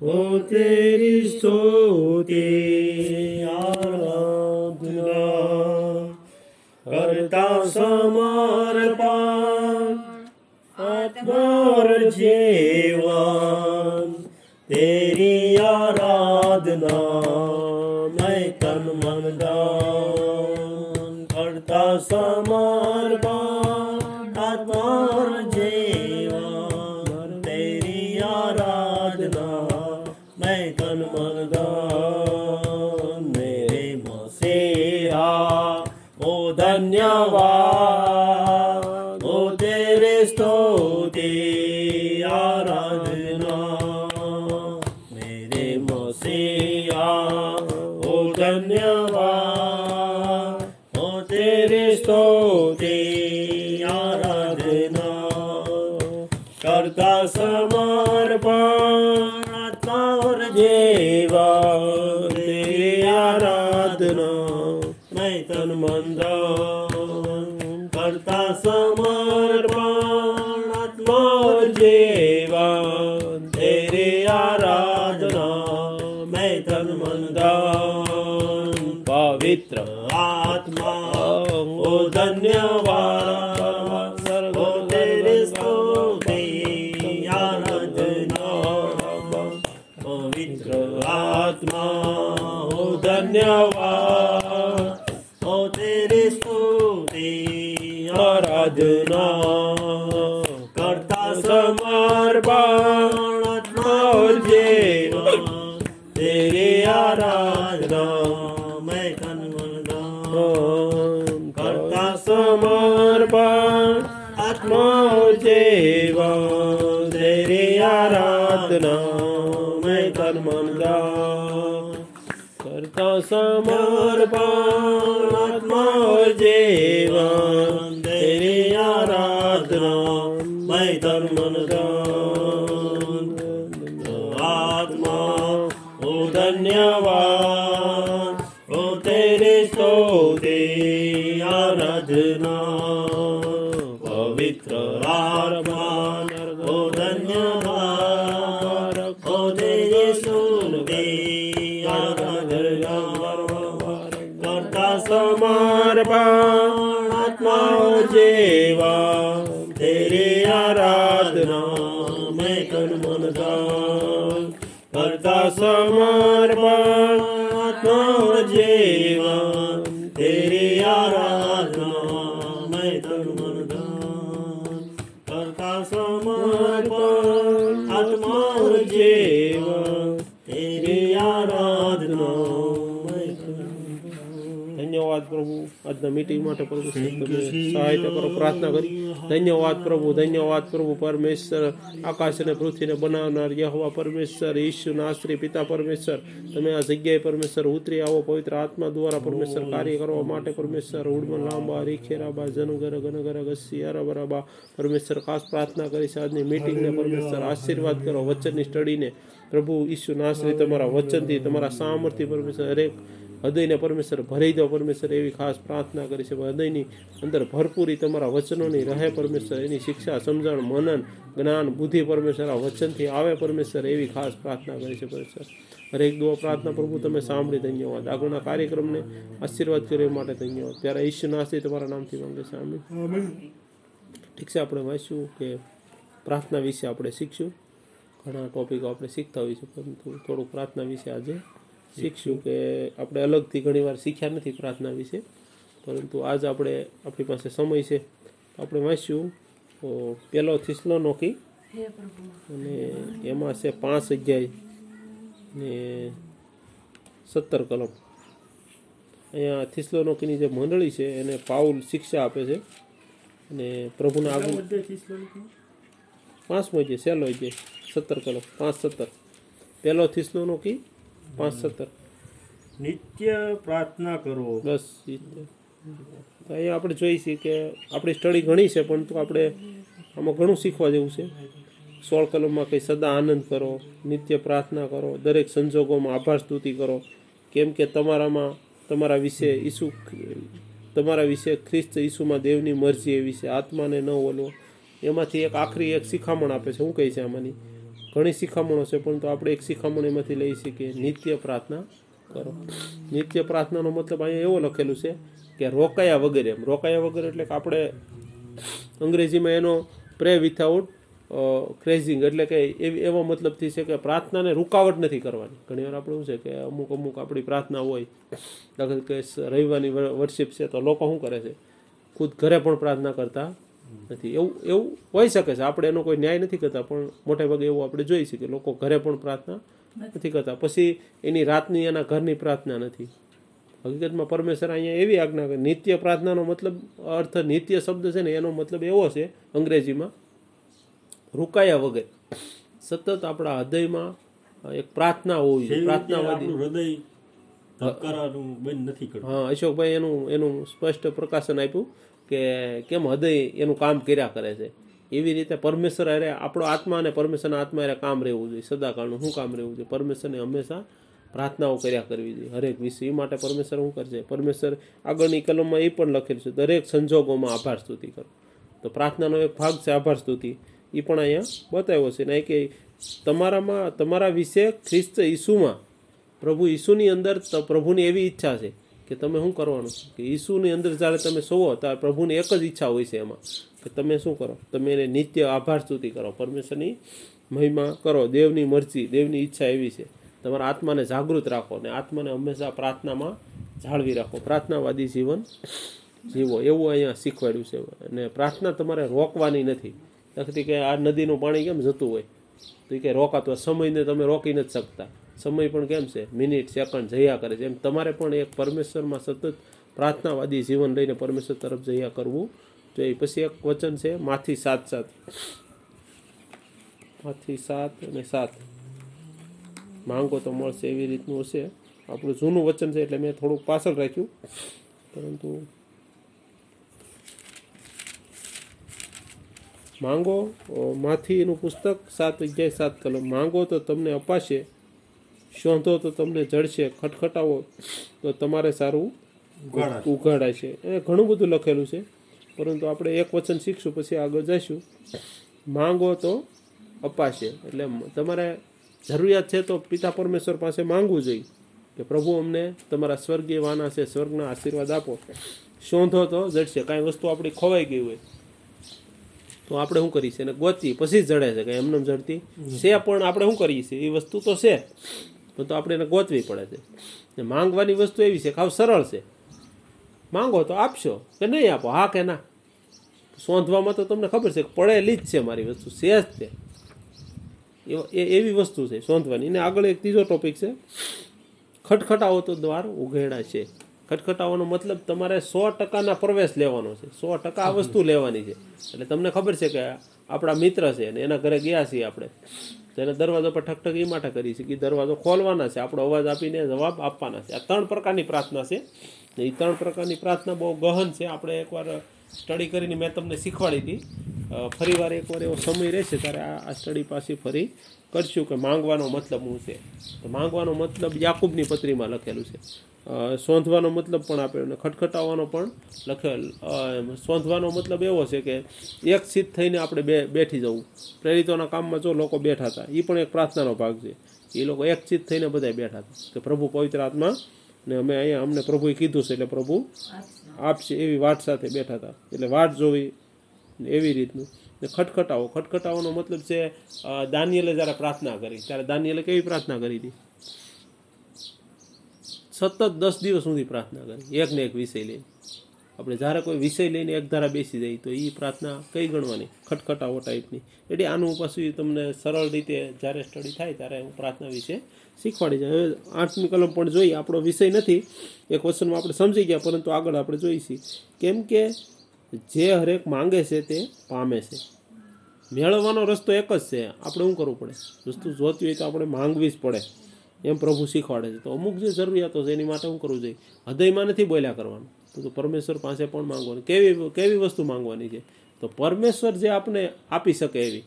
おてりしとて મંદન કરતા સમર્પણ આત્મજેવા તેરે આરાધના મેં તન મંદન. પવિત્ર આત્મા ઓ ધન્યવાદ. સતનામે કર્મણતા કરતા સમર્પણ આત્મા જેવા. મીટિંગ માટે પ્રભુ તમે સહાયતા કરો પ્રાર્થના કરી ધન્યવાદ પ્રભુ ધન્યવાદ પ્રભુ પરમેશ્વર આકાશ અને પૃથ્વીને બનાવનાર યહોવા પરમેશ્વર ઈશુ નાશ્રી પિતા પરમેશ્વર તમે આ જગ્યાએ પરમેશ્વર ઉતરી આવો પવિત્ર આત્મા દ્વારા પરમેશ્વર કાર્ય કરવા માટે પરમેશ્વર ઉડમાં લાંબા રીખેરાબા જનગર ગનગર ગસ્સી અરબરાબા પરમેશ્વર ખાસ પ્રાર્થના કરી છે આજની મીટિંગને પરમેશ્વર આશીર્વાદ કરો વચનની સ્ટડીને પ્રભુ ઈશુ નાશ્રી તમારા વચનથી તમારા સામર્થ્ય પરમેશ્વર હરેક હૃદયને પરમેશ્વર ભરી દો પરમેશ્વર એવી ખાસ પ્રાર્થના કરી છે હૃદયની અંદર ભરપૂરી તમારા વચનોની રહે પરમેશ્વર એની શિક્ષા સમજણ મનન જ્ઞાન બુદ્ધિ પરમેશ્વર આ વચનથી આવે પરમેશ્વર એવી ખાસ પ્રાર્થના કરી છે પરમેશ્વર. હરેક દુઆ પ્રાર્થના પ્રભુ તમે સાંભળી ધન્યવાદ. આગળના કાર્યક્રમને આશીર્વાદ કર્યો એ માટે ધન્યવાદ. ત્યારે ઈશ્વર નાસ્તી તમારા નામથી માંગે છે ઠીક છે આપણે વાંચ્યું કે પ્રાર્થના વિશે આપણે શીખશું. ઘણા ટોપિકો આપણે શીખતા હોઈએ છીએ પરંતુ થોડુંક પ્રાર્થના વિશે આજે શીખશું કે આપણે અલગથી ઘણીવાર શીખ્યા નથી પ્રાર્થના વિશે પરંતુ આજ આપણે આપણી પાસે સમય છે. આપણે વાંચ્યું તો પહેલો થીસલો નોકી અને એમાં છે પાંચ અગિયાર ને સત્તર કલમ. અહીંયા થીસલો નોકીની જે મંડળી છે એને પાઉલ શિક્ષા આપે છે. અને પ્રભુના આગળ પાંચમો જે સહેલો જે સત્તર કલમ પાંચ સત્તર. પહેલો થીસલો નોકી પાંચ સત્તર નિત્ય પ્રાર્થના કરો. બસ અહીંયા આપણે જોઈ છીએ કે આપણી સ્ટડી ઘણી છે પરંતુ આપણે આમાં ઘણું શીખવા જેવું છે. સોળ કલમમાં કંઈ સદા આનંદ કરો નિત્ય પ્રાર્થના કરો દરેક સંજોગોમાં આભાર સ્તુતિ કરો. કેમ કે તમારામાં તમારા વિશે ઈસુ તમારા વિશે ખ્રિસ્ત ઈસુમાં દેવની મરજી એવી છે. આત્માને ન ઓલવો એમાંથી એક આખરી એક શિખામણ આપે છે. શું કહે છે આમાંની? ઘણી શિખામણો છે પરંતુ આપણે એક શિખામણ એમાંથી લઈ શકીએ. નિત્ય પ્રાર્થના કરો. નિત્ય પ્રાર્થનાનો મતલબ અહીંયા એવો લખેલું છે કે રોકાયા વગેરે એમ. રોકાયા વગેરે એટલે કે આપણે અંગ્રેજીમાં એનો પ્રે વિથઆઉટ ક્રેઝિંગ એટલે કે એવી, એવો મતલબથી છે કે પ્રાર્થનાને રૂકાવટ નથી કરવાની. ઘણીવાર આપણે શું છે કે અમુક અમુક આપણી પ્રાર્થના હોય, દાખલ કે રવિવારની વર્શિપ છે, તો લોકો શું કરે છે? ખુદ ઘરે પણ પ્રાર્થના કરતા નથી. એવું એવું હોઈ શકે છે. આપણે એનો કોઈ ન્યાય નથી કરતા પણ મોટે ભાગે એવું આપણે જોઈ છે કે લોકો ઘરે પણ પ્રાર્થના નથી. કરતા. પછી એની રાતની એના ઘરની પ્રાર્થના નથી. હકીકતમાં પરમેશ્વર અહીંયા એવી આજ્ઞા કે નિત્ય પ્રાર્થનાનો મતલબ અર્થ નિત્ય શબ્દ છે ને એનો મતલબ એવો છે અંગ્રેજીમાં રોકાયા વગર. સતત આપણા હૃદયમાં એક પ્રાર્થના હોવી જોઈએ પ્રાર્થનાવાદી. હૃદય ધબકારાનું બંધ નથી કરતું. હા અશોકભાઈ એનું એનું સ્પષ્ટ પ્રકાશન આપ્યું. કે કેમ હૃદય એનું કામ કર્યા કરે છે? એવી રીતે પરમેશ્વર અરે આપણો આત્મા અને પરમેશ્વરના આત્મા અરે કામ રહેવું જોઈએ. સદાકાળનું શું કામ રહેવું જોઈએ? પરમેશ્વરને હંમેશા પ્રાર્થનાઓ કર્યા કરવી જોઈએ. હરેક વિષય માટે પરમેશ્વર શું કરશે? પરમેશ્વર આગળની કલમમાં એ પણ લખેલું છે, દરેક સંજોગોમાં આભાર સ્તુતિ કરો. તો પ્રાર્થનાનો એક ભાગ છે આભાર સ્તુતિ. એ પણ અહીંયા બતાવ્યો છે ને કે તમારામાં, તમારા વિશે ખ્રિસ્ત ઈસુમાં, પ્રભુ ઈસુની અંદર પ્રભુની એવી ઈચ્છા છે કે તમે શું કરવાનું કે ઈસુની અંદર જ્યારે તમે સોવો, ત્યારે પ્રભુની એક જ ઈચ્છા હોય છે એમાં. કે તમે શું કરો? તમે એને નિત્ય આભાર સ્તુતિ કરો. પરમેશ્વરની મહિમા કરો. દેવની મરજી, દેવની ઈચ્છા એવી છે. તમારા આત્માને જાગૃત રાખો અને આત્માને હંમેશા પ્રાર્થનામાં જાળવી રાખો. પ્રાર્થનાવાદી જીવન જીવો. એવું અહીંયા શીખવાડ્યું છે. અને પ્રાર્થના તમારે રોકવાની નથી. નથી કે આ નદીનું પાણી કેમ જતું હોય? તો કે રોકાતો. સમયને તમે રોકી નથી શકતા. સમય પણ કેમ છે? મિનિટ, સેકન્ડ જયા કરે છે. એમ તમારે પણ એક પરમેશ્વરમાં સતત પ્રાર્થનાવાદી જીવન લઈને પરમેશ્વર તરફ જયા કરવું જોઈએ. પછી એક વચન છે, માથી સાત સાત. માથી સાત અને સાત. માંગો તો મળશે એવી રીતનું હશે. આપણું જૂનું વચન છે એટલે મેં થોડુંક પાછળ રાખ્યું. પરંતુ માંગો માથી એનું પુસ્તક સાત અગિયાર સાત કલમ. માંગો તો તમને અપાશે. શોધો તો તમને જડશે ખટખટાવો તો તમારે સારું ઉઘાડા ઉઘાડાશે. એ ઘણું બધું લખેલું છે. પરંતુ આપણે એક વચન શીખશું પછી આગળ જઈશું. માંગો તો અપાશે. એટલે તમારે જરૂરિયાત છે તો પિતા પરમેશ્વર પાસે માંગવું જોઈએ કે પ્રભુ અમને તમારા સ્વર્ગીય વાના છે સ્વર્ગના આશીર્વાદ આપો. શોધો તો જડશે. કાંઈ વસ્તુ આપણી ખોવાઈ ગઈ હોય તો આપણે શું કરીએ છીએ? એને ગોતી પછી જ જડે છે. કે એમને જડતી છે પણ આપણે શું કરીએ છીએ? એ વસ્તુ તો છે. પણ તો આપણે એને ગોતવી પડે છે. માંગવાની વસ્તુ એવી છે કે હાવ સરળ છે. માંગો તો આપશો કે નહીં આપો? હા કે ના? સોંધવામાં તો તમને ખબર છે કે પડેલી જ છે મારી વસ્તુ, છે જ તે. એ એવી વસ્તુ છે સોંધવાની. અને આગળ એક ત્રીજો ટોપિક છે. ખટખટાવો તો દ્વાર ઉઘેડા છે. ખટખટાવાનો મતલબ તમારે સો ટકાના પ્રવેશ લેવાનો છે. સો ટકા આ વસ્તુ લેવાની છે. એટલે તમને ખબર છે કે આપણા મિત્ર છે અને એના ઘરે ગયા છીએ આપણે. તો દરવાજો પર ઠકઠક એ માટે કરી છે કે દરવાજો ખોલવાના છે, આપણો અવાજ આપીને જવાબ આપવાના છે. આ ત્રણ પ્રકારની પ્રાર્થના છે. એ ત્રણ પ્રકારની પ્રાર્થના બહુ ગહન છે. આપણે એકવાર સ્ટડી કરીને મેં તમને શીખવાડી હતી. ફરીવાર ફરી વાર એકવાર એવો સમય રહેશે ત્યારે આ સ્ટડી પાછી ફરી કરશું કે માંગવાનો મતલબ શું છે? તો માંગવાનો મતલબ યાકૂબની પત્રીમાં લખેલું છે. અ, શોધવાનો મતલબ પણ આપ્યો અને ખટખટાવવાનો પણ લખેલ. સોંધવાનો મતલબ એવો છે કે એક સિદ્ધ થઈને આપણે બે બેઠી જવું. પ્રેરિતોના કામમાં જો લોકો બેઠા હતા એ પણ એક પ્રાર્થનાનો ભાગ છે. એ લોકો એક ચિત્ત થઈને બધા બેઠા હતા. કે પ્રભુ પવિત્ર આત્મા ને અમે અહીંયા અમને પ્રભુએ કીધું છે એટલે પ્રભુ આપશે એવી વાટ સાથે બેઠા હતા. એટલે વાટ જોવી એવી રીતનું. ને ખટખટાવો. ખટખટાવાનો મતલબ છે દાનિયલે જ્યારે પ્રાર્થના કરી ત્યારે દાનિયલે કેવી પ્રાર્થના કરી હતી? સતત દસ દિવસ સુધી પ્રાર્થના કરી. એક ને એક વિષય લઈને. આપણે જ્યારે કોઈ વિષય લઈને એક ધારા બેસી જાય, તો એ પ્રાર્થના કઈ ગણવાની? ખટખટાવો ટાઈપની એટલે આનું પાછું તમને સરળ રીતે જ્યારે સ્ટડી થાય ત્યારે હું પ્રાર્થના વિશે શીખવાડી જાય. હવે આઠમી કલમ પણ જોઈ, આપણો વિષય નથી. એ ક્વેશ્ચનમાં આપણે સમજી ગયા, પરંતુ આગળ આપણે જોઈશું. કેમ કે જે હરેક માંગે છે તે પામે છે. મેળવવાનો રસ્તો એક જ છે. આપણે શું કરવું પડે? વસ્તુ જોતી હોય તો આપણે માંગવી જ પડે. એમ પ્રભુ શીખવાડે છે. તો અમુક જે જરૂરિયાતો છે, એની માટે શું કરવું જોઈએ હૃદયમાં નથી બોલ્યા કરવાનું. તો પરમેશ્વર પાસે પણ માંગવાનું. કેવી કેવી વસ્તુ માંગવાની છે? તો પરમેશ્વર જે આપણે આપી શકે એવી,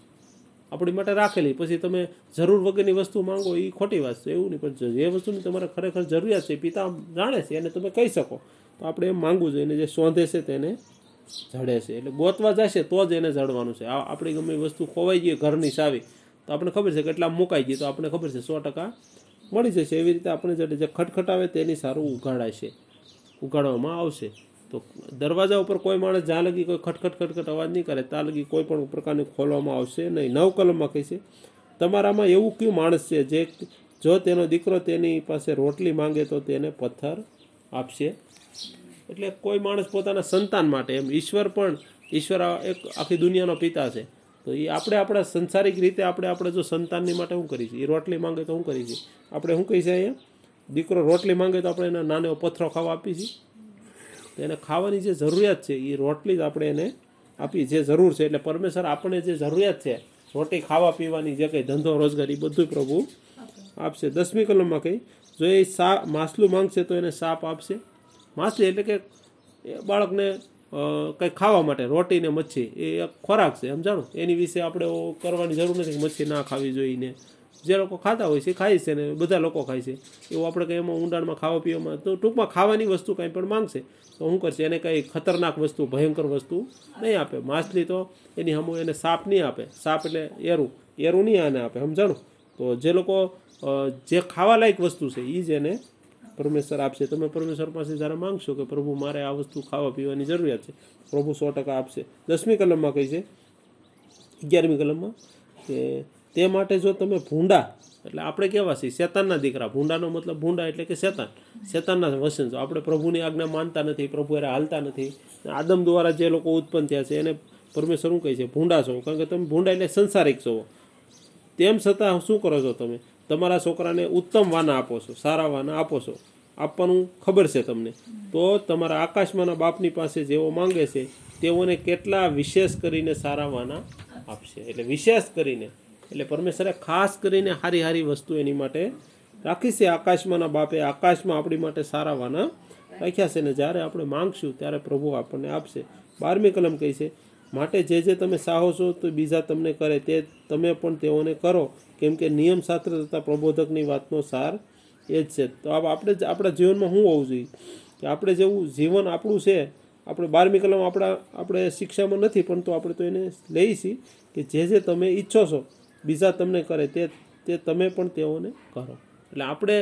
આપણી માટે રાખેલી. પછી તમે જરૂર વગરની વસ્તુ માંગો એ ખોટી વાત છે. એવું નહીં, પણ જે વસ્તુની તમારે ખરેખર જરૂરિયાત છે પિતા જાણે છે, એને તમે કહી શકો. તો આપણે એમ માંગવું જોઈએ, એને જે શોધે છે, તેને જડે છે. એટલે ગોતવા જશે, તો જ એને જડવાનું છે. આપણી ગમે વસ્તુ ખોવાઈ ગઈ, ઘરની સાવી, તો આપણે ખબર છે કે એટલા મુકાઈ ગઈ, તો આપણને ખબર છે સો ટકા મળી જશે. એવી રીતે આપણે જે ખટખટાવે તેની સારું ઉઘાડાશે ઉગાડવામાં આવશે. તો દરવાજા ઉપર કોઈ માણસ જ્યાં લગી કોઈ ખટખટ ખટખટ અવાજ નહીં કરે, ત્યાં લગી કોઈ પણ પ્રકારની ખોલવામાં આવશે નહીં. નવ કલમમાં કહે તમારામાં એવું કયું માણસ છે જે જો તેનો દીકરો તેની પાસે રોટલી માંગે તો તેને પથ્થર આપશે? એટલે કોઈ માણસ પોતાના સંતાન માટે એમ. ઈશ્વર પણ, ઈશ્વર એક આખી દુનિયાનો પિતા છે. તો એ આપણે આપણા સંસારિક રીતે આપણે આપણે જો સંતાનની માટે શું કરીશું? એ રોટલી માંગે તો શું કરીશું આપણે શું કહીશું અહીંયા? દીકરો રોટલી માંગે તો આપણે એને નાનો પથ્થરો ખાવા આપીએ છીએ. તો એને ખાવાની જે જરૂરિયાત છે એ રોટલી જ આપણે એને આપી જે જરૂર છે. એટલે પરમેશ્વર આપણે જે જરૂરિયાત છે, રોટી ખાવા પીવાની જે કંઈ ધંધો, રોજગારી બધું પ્રભુ આપશે. દસમી કલમમાં કહી, જો એ સા, માછલું માંગશે તો એને સાપ આપશે. માછલી એટલે કે એ બાળકને કંઈ ખાવા માટે, રોટી ને મચ્છી, એ એક ખોરાક છે, એમ જાણો? એની વિશે આપણે કરવાની જરૂર નથી કે મચ્છી ના ખાવી જોઈએ ને. જે લોકો ખાતા હોય છે ખાય છે ને, બધા લોકો ખાય છે. એવું આપણે કંઈ એમાં ઊંડાણમાં ખાવા પીવામાં, તો ટૂંકમાં ખાવાની વસ્તુ કંઈ પણ માંગશે. તો શું કરશે, એને કંઈ ખતરનાક વસ્તુ, ભયંકર વસ્તુ નહીં આપે. માછલી તો એની હમું એને સાપ નહીં આપે. સાપ એટલે એરું. એરું નહીં આને આપે, સમજાણું? તો જે લોકો જે ખાવા લાયક વસ્તુ છે એ જ એને પરમેશ્વર આપશે. તમે પરમેશ્વર પાસે જ્યારે માંગશો કે પ્રભુ, મારે આ વસ્તુ ખાવા પીવાની જરૂરિયાત છે. પ્રભુ સો ટકા આપશે. દસમી કલમમાં કહી છે, અગિયારમી કલમમાં કે તે માટે જો તમે ભૂંડા, એટલે આપણે કહેવા છીએ? શેતાનના દીકરા. ભૂંડાનો મતલબ ભૂંડા એટલે કે શેતાન. શેતાનના વસન છો. આપણે પ્રભુની આજ્ઞા માનતા નથી, પ્રભુ એને હાલતા નથી. આદમ દ્વારા જે લોકો ઉત્પન્ન થયા છે, એને પરમેશ્વર શું કહે છે? ભૂંડા છો. કારણ કે તમે ભૂંડા એટલે સંસારિક છો. તેમ છતાં શું કરો છો તમે? તમારા છોકરાને ઉત્તમ વાના આપો છો, સારા વાના આપો છો, આપવાનું ખબર છે તમને. તો તમારા આકાશમાંના બાપની પાસે જેવો માંગે છે, તેઓને કેટલા વિશેષ કરીને સારા વાના આપશે. એટલે વિશેષ કરીને, એટલે પરમેશ્વરે ખાસ કરીને હારી હારી વસ્તુ એની માટે રાખી છે. આકાશમાંના બાપે આકાશમાં આપણી માટે સારા વાના રાખ્યા છે ને જ્યારે આપણે માંગશું ત્યારે પ્રભુ આપણને આપશે. બારમી કલમ કહી છે, માટે જે જે તમે સાહો છો તો બીજા તમને કરે, તે તમે પણ તેઓને કરો. કેમ કે નિયમશાસ્ત્ર તથા પ્રબોધકની વાતનો સાર એ જ છે. તો આપણે આપણા જીવનમાં શું હોવું જોઈએ? કે આપણે જેવું જીવન આપણું છે, આપણે બારમી કલમ આપણા આપણે શિક્ષામાં નથી પરંતુ આપણે તો એને છીએ કે જે જે તમે ઈચ્છો છો, બીજા તમને કરે, તે તે તમે પણ તેઓને કરો. એટલે આપણે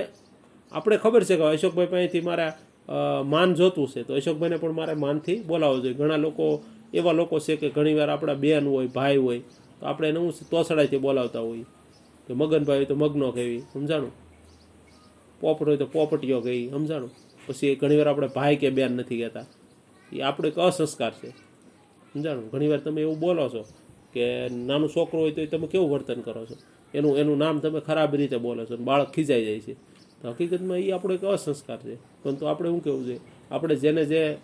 આપણે ખબર છે કે અશોકભાઈ પાસેથી મારા માન જોતું છે. તો અશોકભાઈને પણ મારે માનથી બોલાવવો જોઈએ. ઘણા લોકો એવા લોકો છે કે ઘણીવાર આપણા બેન હોય, ભાઈ હોય, તો આપણે એને હું તોસડાઈથી બોલાવતા હોઈએ. કે મગનભાઈ તો મગનો કહેવી, સમજાણું? પોપટ હોય તો પોપટીઓ કહી સમજાણું? પછી ઘણીવાર આપણે ભાઈ કે બેન નથી કહેતા. એ આપણો એક અસંસ્કાર છે. સમજાણું? ઘણીવાર તમે એવું બોલો છો કે નાનું છોકરો હોય તો તમે કેવું વર્તન કરો છો? એનું એનું નામ તમે ખરાબ રીતે બોલો છો બાળક ખીજાઈ જાય છે. તો હકીકતમાં એ આપણો એક અસંસ્કાર છે. પરંતુ આપણે શું કહેવું જોઈએ આપણે જેને જે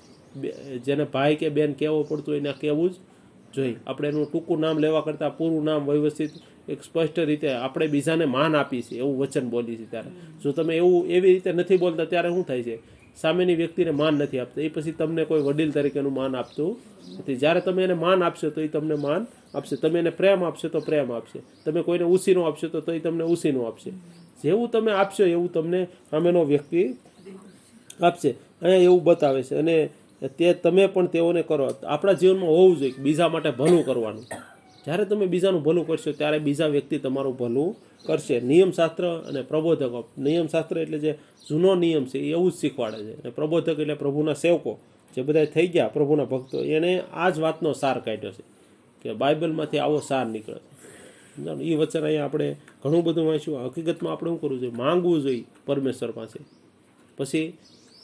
જેને ભાઈ કે બેન કહેવો પડતું હોય એને કહેવું જ જોઈએ. આપણે એનું ટૂંકું નામ લેવા કરતાં પૂરું નામ વ્યવસ્થિત એક સ્પષ્ટ રીતે આપણે બીજાને માન આપીએ છીએ, એવું વચન બોલીએ છીએ ત્યારે. જો તમે એવું એવી રીતે નથી બોલતા, ત્યારે શું થાય છે? સામેની વ્યક્તિને માન નથી આપતા. એ પછી તમને કોઈ વડીલ તરીકેનું માન આપતું નથી. જ્યારે તમે એને માન આપશો, તો એ તમને માન આપશે. તમે એને પ્રેમ આપશો, તો પ્રેમ આપશે. તમે કોઈને ઉસીનું આપશો, તો એ તમને ઉસીનું આપશે. જેવું તમે આપશો, એવું તમને સામેનો વ્યક્તિ આપશે. અહીંયા એવું બતાવે છે. અને તે તમે પણ તેઓને કરો. આપણા જીવનમાં હોવું જોઈએ બીજા માટે ભલું કરવાનું. જ્યારે તમે બીજાનું ભલું કરશો, ત્યારે બીજા વ્યક્તિ તમારું ભલું કરશે. નિયમશાસ્ત્ર અને પ્રબોધકો, નિયમશાસ્ત્ર એટલે જે જૂનો નિયમ છે એવું જ શીખવાડે છે. અને પ્રબોધક એટલે પ્રભુના સેવકો, જે બધા થઈ ગયા, પ્રભુના ભક્તો. એણે આ જ વાતનો સાર કાઢ્યો છે, કે બાઇબલમાંથી આવો સાર નીકળે છે? એ વચન અહીંયા આપણે ઘણું બધું વાંચ્યું. હકીકતમાં આપણે શું કરવું જોઈએ? માંગવું જોઈએ પરમેશ્વર પાસે. પછી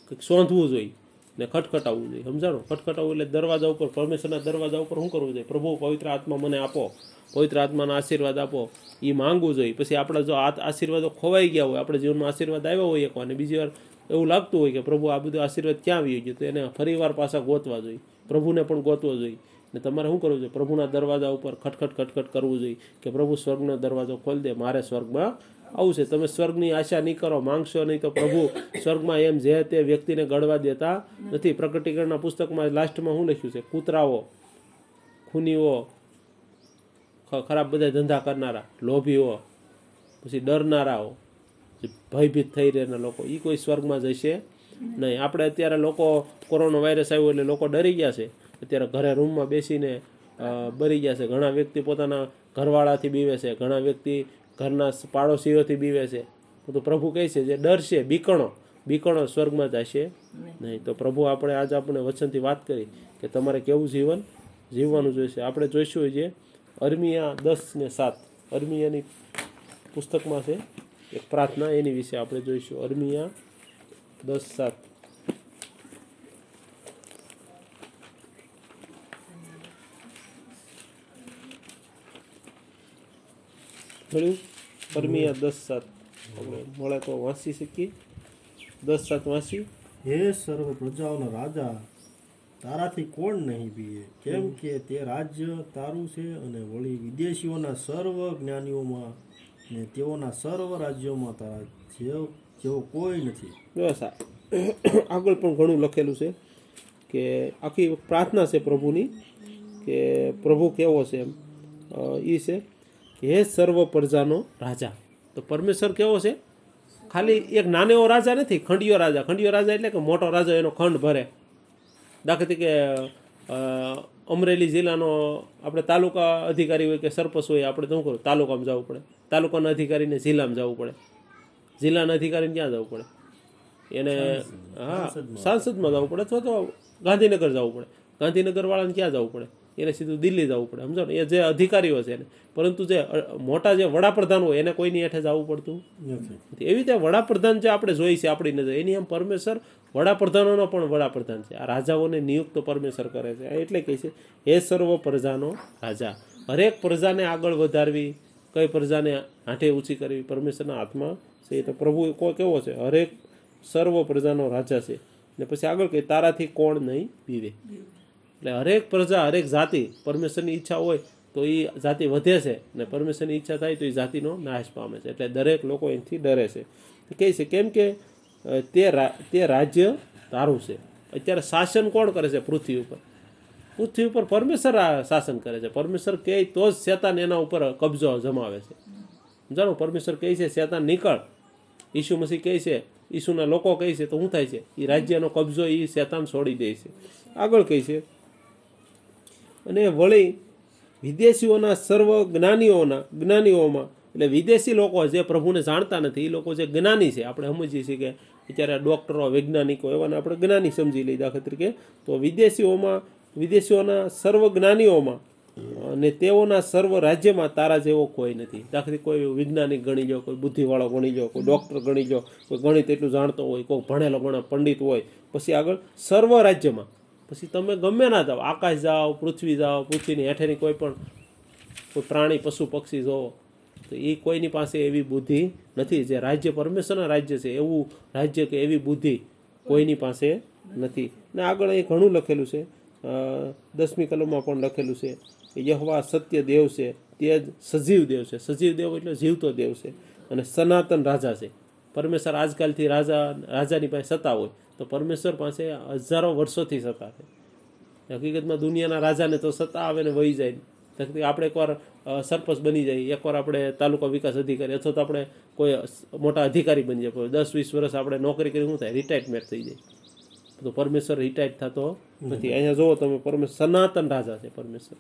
કંઈક શોધવું જોઈએ. ને ખટખટાવવું જોઈએ. સમજાણો? ખટખટાવવું એટલે દરવાજા ઉપર, પરમેશ્વરના દરવાજા ઉપર શું કરવું જોઈએ? પ્રભુ, પવિત્ર આત્મા મને આપો. પવિત્ર આત્માના આશીર્વાદ આપો. એ માંગવું જોઈએ. પછી આપણા જો આશીર્વાદો ખોવાઈ ગયા હોય, આપણે જીવનમાં આશીર્વાદ આવ્યો હોય એક અને બીજી વાર એવું લાગતું હોય કે પ્રભુ, આ બધું આશીર્વાદ ક્યાં આવી ગયું? તો એને ફરીવાર પાછા ગોતવા જોઈએ. પ્રભુને પણ ગોતવો જોઈએ. ને તમારે શું કરવું જોઈએ? પ્રભુના દરવાજા ઉપર ખટખટ ખટખટ કરવું જોઈએ કે પ્રભુ સ્વર્ગનો દરવાજો ખોલી દે, મારે સ્વર્ગમાં આવું છે. તમે સ્વર્ગની આશા નહીં કરો, માંગશો નહીં તો પ્રભુ સ્વર્ગમાં એમ જે તે વ્યક્તિને ગળવા દેતા નથી. પ્રકટીકરણના પુસ્તકમાં લાસ્ટમાં શું લખ્યું છે? કૂતરાઓ, ખૂનીઓ ખરાબ બધા ધંધા કરનારા, લોભીઓ, પછી ડરનારાઓ ભયભીત થઈ રહેના લોકો. એ કોઈ સ્વર્ગમાં જશે નહીં. આપણે અત્યારે લોકો કોરોના વાયરસ આવ્યો એટલે લોકો ડરી ગયા છે. અત્યારે ઘરે રૂમમાં બેસીને બરી ગયા છે. ઘણા વ્યક્તિ પોતાના ઘરવાળાથી બીવે છે. ઘણા વ્યક્તિ ઘરના પાડોશીઓથી બીવે છે. તો પ્રભુ કહે છે જે ડરશે બીકણો બીકણો સ્વર્ગમાં જશે નહીં. તો પ્રભુ આપણે આજ આપણે વચનથી વાત કરી કે તમારે કેવું જીવન? જીવવાનું જોઈશે. આપણે જોઈશું જે અર્મિયા દસ ને સાત. અર્મિયાની પુસ્તકમાં છે એક પ્રાર્થના એની વિશે આપણે જોઈશું. અર્મિયા દસ સાત. મળ્યું અર્મિયા દસ સાત મળે તો વાંચી શકીએ દસ સાત વાંચી હે સર્વ પ્રજાઓના રાજા તારાથી કોણ નહીં પીએ કેમ કે તે રાજ્ય તારું છે અને વળી વિદેશીઓના સર્વ જ્ઞાનીઓમાં ને તેઓના સર્વ રાજ્યોમાં તારા જેવ જેવો કોઈ નથી બસ આગળ પણ ઘણું લખેલું છે કે આખી પ્રાર્થના છે પ્રભુની કે પ્રભુ કેવો છે એમ એ છે કે હે સર્વ પ્રજાનો રાજા. તો પરમેશ્વર કેવો છે? ખાલી એક નાનો એવો રાજા નથી ખંડિયો રાજા. ખંડિયો રાજા એટલે કે મોટો રાજા એનો ખંડ ભરે. દાખલા તરીકે અમરેલી જિલ્લાનો આપણે તાલુકા અધિકારી હોય કે સરપંચ હોય આપણે શું કરું? તાલુકામાં જવું પડે. તાલુકાના અધિકારીને જિલ્લામાં જવું પડે. જિલ્લાના અધિકારીને ક્યાં જવું પડે? એને હા સાંસદમાં જવું પડે અથવા તો ગાંધીનગર જવું પડે. ગાંધીનગરવાળાને ક્યાં જવું પડે? એને સીધું દિલ્હી જવું પડે. સમજો ને? એ જે અધિકારીઓ છે એને. પરંતુ જે મોટા જે વડાપ્રધાન હોય એને કોઈની હેઠે જવું પડતું? નથી. એવી રીતે વડાપ્રધાન જે આપણે જોઈ છે આપણી નજર એની આમ પરમેશ્વર વડાપ્રધાનોનો પણ વડાપ્રધાન છે. આ રાજાઓને નિયુક્ત પરમેશ્વર કરે છે. એટલે કહે છે એ સર્વ પ્રજાનો રાજા. હરેક પ્રજાને આગળ વધારવી કઈ પ્રજાને હાથે ઊંચી કરવી પરમેશ્વરના હાથમાં છે. એ તો પ્રભુ કો કેવો છે? હરેક સર્વ પ્રજાનો રાજા છે. ને પછી આગળ કહે તારાથી કોણ નહીં પીવે? એટલે હરેક પ્રજા, હરેક જાતિ પરમેશ્વરની ઈચ્છા હોય તો એ જાતિ વધે છે ને પરમેશ્વરની ઈચ્છા થાય તો એ જાતિનો નાશ પામે છે. એટલે દરેક લોકો એનાથી ડરે છે. કહે છે કેમ કે તે તે રાજ્ય તારું છે. અત્યારે શાસન કોણ કરે છે? પૃથ્વી ઉપર. પૃથ્વી ઉપર પરમેશ્વર શાસન કરે છે. પરમેશ્વર કહે તો જ શેતાન એના ઉપર કબજો જમાવે છે. સમજાણું? પરમેશ્વર કહે છે, શેતાન, નીકળ. ઈસુ મસીહ કહે છે, ઈસુના લોકો કહે છે, તો શું થાય છે? એ રાજ્યનો કબજો એ શેતાન છોડી દે છે. આગળ કહે છે અને વળી વિદેશીઓના સર્વ જ્ઞાનીઓના જ્ઞાનીઓમાં, એટલે વિદેશી લોકો જે પ્રભુને જાણતા નથી, એ લોકો જે જ્ઞાની છે, આપણે સમજીએ છીએ કે અત્યારે ડૉક્ટરો, વૈજ્ઞાનિકો, એવાને આપણે જ્ઞાની સમજી લઈએ દાખલા તરીકે, તો વિદેશીઓમાં, વિદેશીઓના સર્વ જ્ઞાનીઓમાં અને તેઓના સર્વ રાજ્યમાં તારા જેવો કોઈ નથી. દાખલા કોઈ વૈજ્ઞાનિક ગણી લો કોઈ બુદ્ધિવાળો ગણી લો કોઈ ડૉક્ટર ગણી લો કોઈ ગણિત એટલું જાણતો હોય, કોઈ ભણેલો ગણા, પંડિત હોય, પછી આગળ સર્વ રાજ્યમાં. પછી તમે ગમે ના જાઓ આકાશ જાઓ, પૃથ્વી જાઓ, પૃથ્વીની હેઠેની કોઈ પણ કોઈ પ્રાણી, પશુ, પક્ષી જોવો. તો એ કોઈની પાસે એવી બુદ્ધિ નથી જે રાજ્ય પરમેશ્વરના રાજ્ય છે. એવું રાજ્ય કે એવી બુદ્ધિ કોઈની પાસે નથી. ને આગળ અહીં ઘણું લખેલું છે. દસમી કલમમાં પણ લખેલું છે યહવા સત્ય દેવ છે. તે જ સજીવ દેવ છે. સજીવ દેવ એટલે જીવતો દેવ છે અને સનાતન રાજા છે. પરમેશ્વર આજકાલથી રાજા, રાજાની પાસે સત્તા હોય. તો પરમેશ્વર પાસે હજારો વર્ષોથી સત્તા છે. હકીકતમાં દુનિયાના રાજાને તો સત્તા આવે ને વહી જાય. આપણે એકવાર સરપંચ બની જાય. એકવાર આપણે તાલુકા વિકાસ અધિકારી અથવા તો આપણે કોઈ મોટા અધિકારી બની જાય. દસ, વીસ વર્ષ આપણે નોકરી કરી, શું થાય? રિટાયરમેન્ટ થઈ જાય. તો પરમેશ્વર રિટાયર્ડ થતો નથી. અહીંયા જુઓ તમે, પરમેશ્વર સનાતન રાજા છે પરમેશ્વર.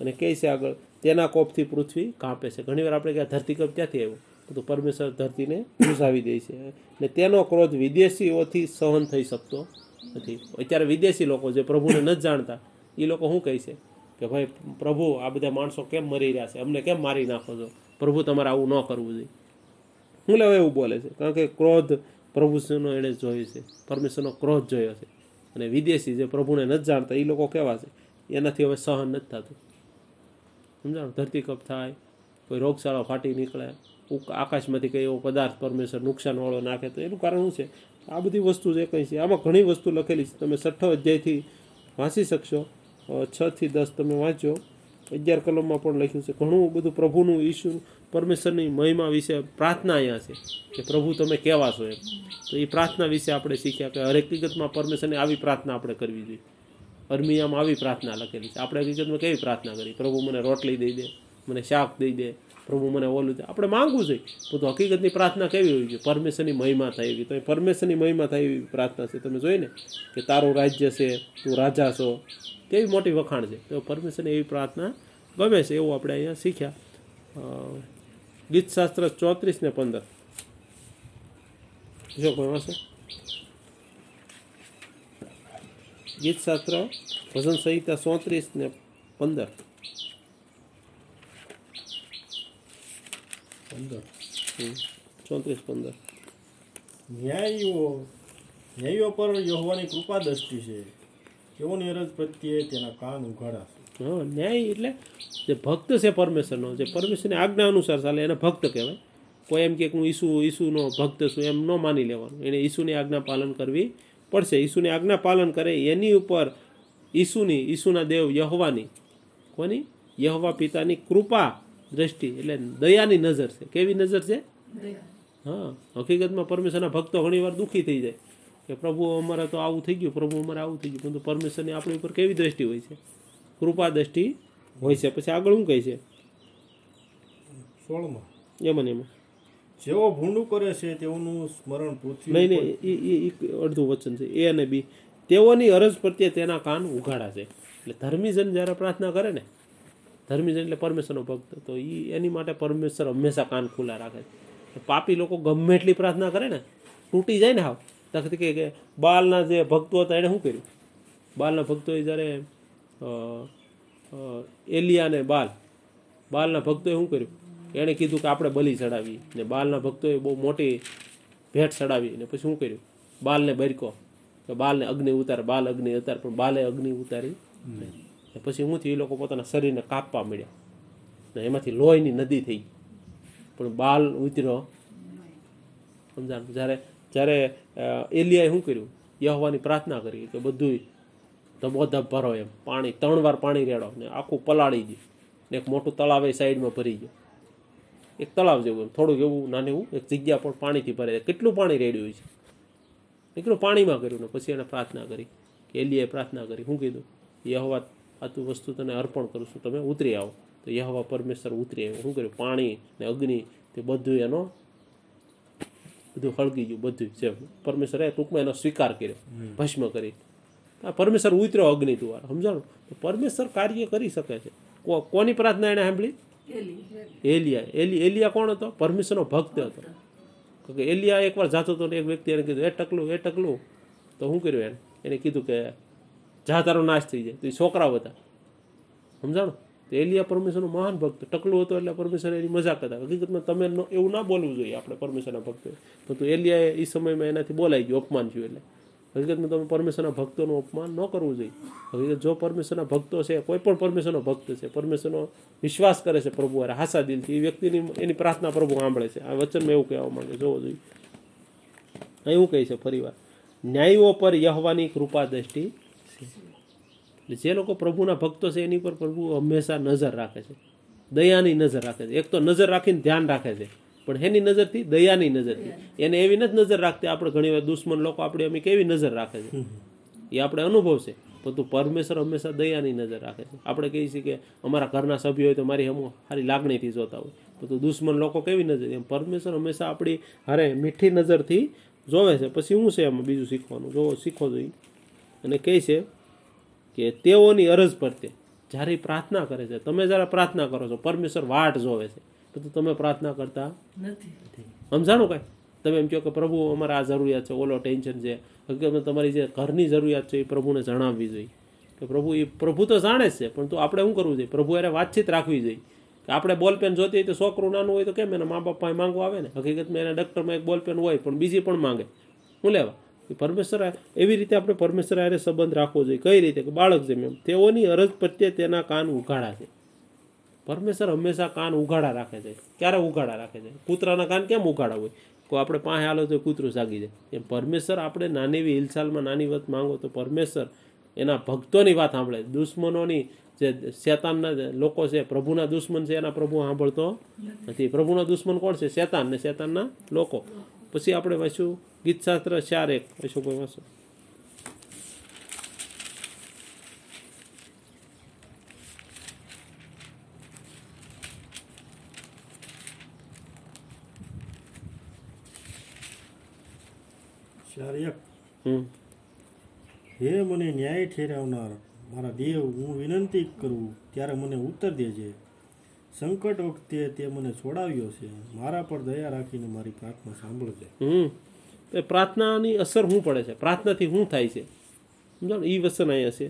અને કહે છે આગળ, તેના કોપથી પૃથ્વી કાંપે છે. ઘણીવાર આપણે ક્યાં ધરતીકંપ ક્યાંથી આવ્યો? તો પરમેશ્વર ધરતીને બુઝાવી દે છે. ને તેનો ક્રોધ વિદેશીઓથી સહન થઈ શકતો નથી. અત્યારે વિદેશી લોકો જે પ્રભુને ન જાણતા એ લોકો શું કહે છે? કે ભાઈ, પ્રભુ, આ બધા માણસો કેમ મરી રહ્યા છે? અમને કેમ મારી નાખો છો? પ્રભુ તમારે આવું ન કરવું જોઈએ. હું લેવા એવું બોલે છે. કારણ કે ક્રોધ પ્રભુનો એણે જોયો છે. પરમેશ્વરનો ક્રોધ જોયો છે. અને વિદેશી જે પ્રભુને નથી જાણતા એ લોકો કેવા છે? એનાથી હવે સહન નથી થતું. સમજાણું? ધરતીકપ થાય, કોઈ રોગચાળો ફાટી નીકળે આકાશમાંથી કંઈ એવો પદાર્થ પરમેશ્વર નુકસાનવાળો નાખે તો એનું કારણ શું છે? આ બધી વસ્તુ જે કંઈ છે, આમાં ઘણી વસ્તુ લખેલી છે. તમે છઠ્ઠો અધ્યાયથી વાંચી શકશો. છથી દસ તમે વાંચો અગિયાર કલમમાં પણ લખ્યું છે. ઘણું બધું પ્રભુનું ઈશુ પરમેશ્વરની મહિમા વિશે પ્રાર્થના અહીંયા છે કે પ્રભુ તમે કેવા છો એમ. તો એ પ્રાર્થના વિશે આપણે શીખ્યા કે હરેક હકીકતમાં પરમેશ્વરની આવી પ્રાર્થના આપણે કરવી જોઈએ. અર્મિયામાં આવી પ્રાર્થના લખેલી છે. આપણે હકીકતમાં કેવી પ્રાર્થના કરી? પ્રભુ મને રોટલી દઈ દે, મને શાક દઈ દે પ્રભુ મને ઓલું છે આપણે માંગવું જોઈએ બધું હકીકતની પ્રાર્થના કેવી હોય છે પરમેશ્વરની મહિમા થાય એવી. તો એ પરમેશ્વરની મહિમા થાય એવી પ્રાર્થના છે. તમે જોઈ ને કે તારું રાજ્ય છે, તું રાજા છો. તેવી મોટી વખાણ છે. તો પરમેશ્વરને એવી પ્રાર્થના ગમે છે. એવું આપણે અહીંયા શીખ્યા. ગીતશાસ્ત્ર ચોત્રીસ ને પંદર. જો વાંચો. ગીતશાસ્ત્ર ભજન સંહિતા ચોત્રીસ ને પંદર. પંદર ચોત્રીસ પંદર ન્યાયીઓ ન્યાયીઓ પર યહોવાની કૃપા દ્રષ્ટિ છે તેઓની અરજ પ્રત્યે તેના કાન ઉઘાડાશે હા ન્યાય એટલે જે ભક્ત છે પરમેશ્વરનો જે પરમેશ્વરની આજ્ઞા અનુસાર ચાલે એને ભક્ત કહેવાય કોઈ એમ કે હું ઈસુ ઈસુનો ભક્ત છું એમ ન માની લેવાનું એને ઈસુની આજ્ઞા પાલન કરવી પડશે ઈસુની આજ્ઞા પાલન કરે એની ઉપર ઈસુની ઈસુના દેવ યહવાની કોની યહવા પિતાની કૃપા દ્રષ્ટિ એટલે દયાની નજર છે. કેવી નજર છે? હા હકીકતમાં પરમેશ્વરના ભક્તો ઘણીવાર દુઃખી થઈ જાય કે પ્રભુ અમારે તો આવું થઈ ગયું પ્રભુ અમારે આવું થઈ ગયું પરંતુ પરમેશ્વરની આપણી ઉપર કેવી દ્રષ્ટિ હોય છે? કૃપા દ્રષ્ટિ હોય છે. પછી આગળ શું કહે છે? સોળમાં. એમાં એમાં. જેવો ભૂંડું કરે છે તેઓનું સ્મરણ પૃથ્વી નહીં નહીં એ અડધું વચન છે. એ અને બી. તેઓની અરજ પ્રત્યે તેના કાન ઉઘાડા છે. એટલે ધર્મીજન જ્યારે પ્રાર્થના કરે ને ધર્મીજન એટલે પરમેશ્વરનો ભક્ત. તો એ એની માટે પરમેશ્વર હંમેશા કાન ખુલ્લા રાખે છે. પાપી લોકો ગમે એટલી પ્રાર્થના કરે ને તૂટી જાય ને હાવ. તખત કે બાલના જે ભક્તો હતા એણે શું કર્યું? બાલના ભક્તોએ જ્યારે અ, અ, એલિયા ને બાલ બાલના ભક્તોએ શું કર્યું? એણે કીધું કે આપણે બલી ચડાવી ને બાલના ભક્તોએ બહુ મોટી ભેટ ચડાવી ને પછી શું કર્યું? બાલને બરકો કે બાલને અગ્નિ ઉતાર બાલ અગ્નિ ઉતાર પણ બાલે અગ્નિ ઉતારી નહીં. પછી હું એ લોકો પોતાના શરીરને કાપવા મળ્યા ને એમાંથી લોહીની નદી થઈ. પણ બાલ ઉતર્યો સમજાણ? જ્યારે જ્યારે એલિયાએ શું કર્યું? યહવાની પ્રાર્થના કરી કે બધું ધબોધબ ભરો એમ. પાણી, ત્રણ વાર પાણી રેડો ને આખું પલાળી ગયું ને એક મોટું તળાવ એ સાઈડમાં ભરી ગયું એક તળાવ જેવું એમ. થોડુંક એવું નાનું એવું, એક જગ્યા પણ પાણીથી ભરે કેટલું પાણી રેડ્યું છે? નીકળું પાણીમાં કર્યું? ને પછી એને પ્રાર્થના કરી. કે એલિયાએ પ્રાર્થના કરી. શું કીધું? યહવા આ તું વસ્તુ તને અર્પણ કરું છું. તમે ઉતરી આવો. તો યહવા પરમેશ્વર ઉતરી આવ્યો. શું કર્યું? પાણી ને અગ્નિ તે બધું એનો બધું હળગી ગયું બધું જેમ પરમેશ્વરે ટૂંકમાં એનો સ્વીકાર કર્યો. ભસ્મ કરી. આ પરમેશ્વર ઉતર્યો અગ્નિ દ્વારા. સમજાણું? તો પરમેશ્વર કાર્ય કરી શકે છે. કો- કોની પ્રાર્થના એને સાંભળી? એલિયા એલી એલિયા કોણ હતો? પરમેશ્વરનો ભક્ત હતો. કે એલિયા એકવાર જાતો હતો ને એક વ્યક્તિ એને કીધું એ ટકલું એ ટકલું. તો શું કર્યું એને? એને કીધું કે જા તારો નાશ થઈ જાય. તો એ છોકરાઓ હતા. સમજાણો? તો એલિયા પરમેશ્વરનો મહાન ભક્ત. ટકલું હતો એટલે પરમેશ્વર એની મજાક હતા હકીકતમાં તમે એવું ના બોલવું જોઈએ આપણે પરમેશ્વરના ભક્તો પરંતુ એલિયાએ એ સમયમાં એનાથી બોલાઈ ગયું, અપમાન થયું એટલે. હકીકતમાં તમે પરમેશ્વરના ભક્તોનું અપમાન ન કરવું જોઈએ. હકીકત જો પરમેશ્વરના ભક્તો છે, કોઈ પણ પરમેશ્વરનો ભક્ત છે, પરમેશ્વરનો વિશ્વાસ કરે છે પ્રભુ અરે હાસા દિલથી, એ વ્યક્તિની એની પ્રાર્થના પ્રભુ સાંભળે છે. આ વચનમાં એવું કહેવા માંગે જોવો જોઈએ. એવું કહે છે ફરીવાર. ન્યાયીઓ પર યહવાની કૃપા દ્રષ્ટિ છે. એટલે જે લોકો પ્રભુના ભક્તો છે એની પર પ્રભુ હંમેશા નજર રાખે છે. દયાની નજર રાખે છે. એક તો નજર રાખીને ધ્યાન રાખે છે. પણ એની નજરથી દયાની નજરથી. એને એવી નથી નજર રાખતી આપણે ઘણી વાર દુશ્મન લોકો આપણે અમે કેવી નજર રાખે છે? એ આપણે અનુભવ છે. પરંતુ પરમેશ્વર હંમેશા દયાની નજર રાખે છે. આપણે કહીએ છીએ કે અમારા ઘરના સભ્યો હોય તો મારી હમો સારી લાગણીથી જોતા હોય. પરંતુ દુશ્મન લોકો કેવી નજર એમ પરમેશ્વર હંમેશા આપણી હારે મીઠી નજરથી જોવે છે. પછી શું છે એમાં બીજું શીખવાનું? જોવો, શીખો જોઈએ અને કહે છે કે તેઓની અરજ પ્રત્યે જ્યારે પ્રાર્થના કરે છે. તમે જ્યારે પ્રાર્થના કરો છો પરમેશ્વર વાટ જોવે છે તો તમે પ્રાર્થના કરતા સમજાણું કાંઈ? તમે એમ કહો કે પ્રભુ અમારે આ જરૂરિયાત છે ઓલો ટેન્શન છે. હકીકતમાં તમારી જે ઘરની જરૂરિયાત છે એ પ્રભુને જણાવવી જોઈએ. કે પ્રભુ એ પ્રભુ તો જાણે જ છે તો આપણે શું કરવું જોઈએ? પ્રભુ એને વાતચીત રાખવી જોઈએ. કે આપણે બોલપેન જોતી હોય તો છોકરું નાનું હોય તો કેમ એના મા બાપ પાસે માંગવા આવે ને? હકીકતમાં એના ડૉક્ટરમાં એક બોલપેન હોય પણ બીજી પણ માંગે. શું લેવા? પરમેશ્વર એવી રીતે આપણે પરમેશ્વર આરે સંબંધ રાખવો જોઈએ. કઈ રીતે? કે બાળક જેમ એમ. તેઓની અરજ પ્રત્યે તેના કાન ઉઘાડા છે. પરમેશ્વર હંમેશા કાન ઉઘાડા રાખે છે. ક્યારે ઉઘાડા રાખે છે? કૂતરાના કાન કેમ ઉઘાડા હોય? કોઈ આપણે પાસે હાલો તો કૂતરું જાગી જાય. એમ પરમેશ્વર આપણે નાની એવી હિલચાલમાં નાની વાત માંગો તો પરમેશ્વર એના ભક્તોની વાત સાંભળે. દુશ્મનોની જે શેતાનના લોકો છે, પ્રભુના દુશ્મન છે, એના પ્રભુ સાંભળતો નથી. પ્રભુના દુશ્મન કોણ છે? શેતાન ને શેતાનના લોકો. પછી આપણે વાંચ્યું ગીતશાસ્ત્ર ચાર એક. અશોકભાઈ વાસો હે મને ન્યાય ઠેરાવનાર મારા દેવ હું વિનંતી કરું ત્યારે મને ઉત્તર દેજે. સંકટ વખતે તે મને છોડાવ્યો છે. મારા પર દયા રાખીને મારી પ્રાર્થના સાંભળજે. હમ એ પ્રાર્થનાની અસર શું પડે છે? પ્રાર્થનાથી શું થાય છે? સમજો ને એ વસન અહીંયા છે.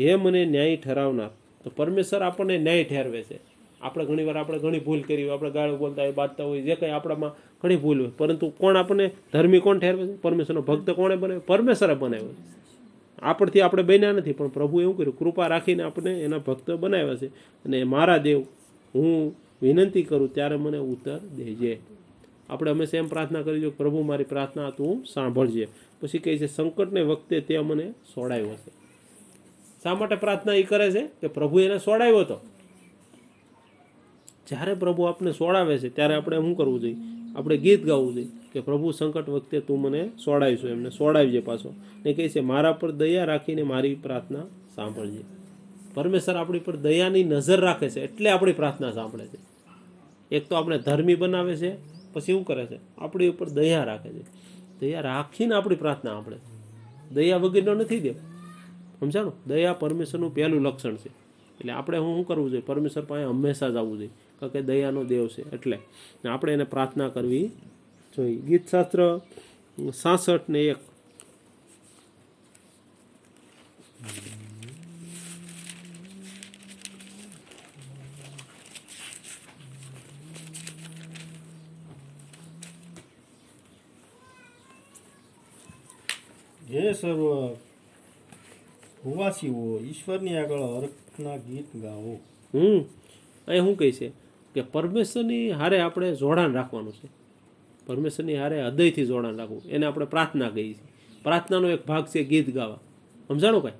હે મને ન્યાય ઠરાવનાર. તો પરમેશ્વર આપણને ન્યાય ઠેરવે છે. આપણે ઘણીવાર આપણે ઘણી ભૂલ કરી હોય, આપણે ગાળો બોલતા હોય બાંધતા હોય, જે કંઈ આપણામાં ઘણી ભૂલ હોય. પરંતુ કોણ આપણને ધર્મી કોણ ઠેરવે છે? પરમેશ્વરનો ભક્ત કોણે બનાવ્યો પરમેશ્વરે બનાવ્યો આપણથી આપણે બન્યા નથી, પણ પ્રભુ એવું કર્યું. કૃપા રાખીને આપણે એના ભક્ત બનાવ્યા છે. અને મારા દેવ, હું વિનંતી કરું, ત્યારે મને ઉત્તર દેજે. આપણે હંમેશા એમ પ્રાર્થના કરી કે પ્રભુ મારી પ્રાર્થના તું સાંભળજે. પછી કહે છે, સંકટને વખતે તે મને સોડાયો છે શા માટે પ્રાર્થના એ કરે છે? કે પ્રભુ એને સોડાવ્યો હતો. જ્યારે પ્રભુ આપણે સોડાવે છે, ત્યારે આપણે શું કરવું જોઈએ? આપણે ગીત ગાવું જોઈએ કે પ્રભુ સંકટ વખતે તું મને સોડાવીશું, એમને સોડાવજે પાછો. ને કહે છે, મારા પર દયા રાખીને મારી પ્રાર્થના સાંભળજે. પરમેશ્વર આપણી પર દયાની નજર રાખે છે, એટલે આપણી પ્રાર્થના સાંભળે છે. એક તો આપણે ધર્મી બનાવે છે પછી શું કરે છે? આપણી ઉપર દયા રાખે છે. દયા રાખીને આપણી પ્રાર્થના આપણે દયા વગરનો નથી દેવ. સમજાણો? દયા પરમેશ્વરનું પહેલું લક્ષણ છે. એટલે આપણે હું શું કરવું જોઈએ? પરમેશ્વર પાસે હંમેશા જ આવવું જોઈએ. કારણ કે દયાનો દેવ છે. એટલે આપણે એને પ્રાર્થના કરવી જોઈએ. ગીતશાસ્ત્ર સાસઠ ને એક હે સર્વ ભુવાસીઓ ઈશ્વરની આગળ અર્કના ગીત ગાઓ હમ અહીં શું કહે છે કે પરમેશ્વરની હારે આપણે જોડાણ રાખવાનું છે. પરમેશ્વરની હારે હૃદયથી જોડાણ રાખવું. એને આપણે પ્રાર્થના કહીએ છીએ. પ્રાર્થનાનો એક ભાગ છે ગીત ગાવા. સમજાણો કાંઈ?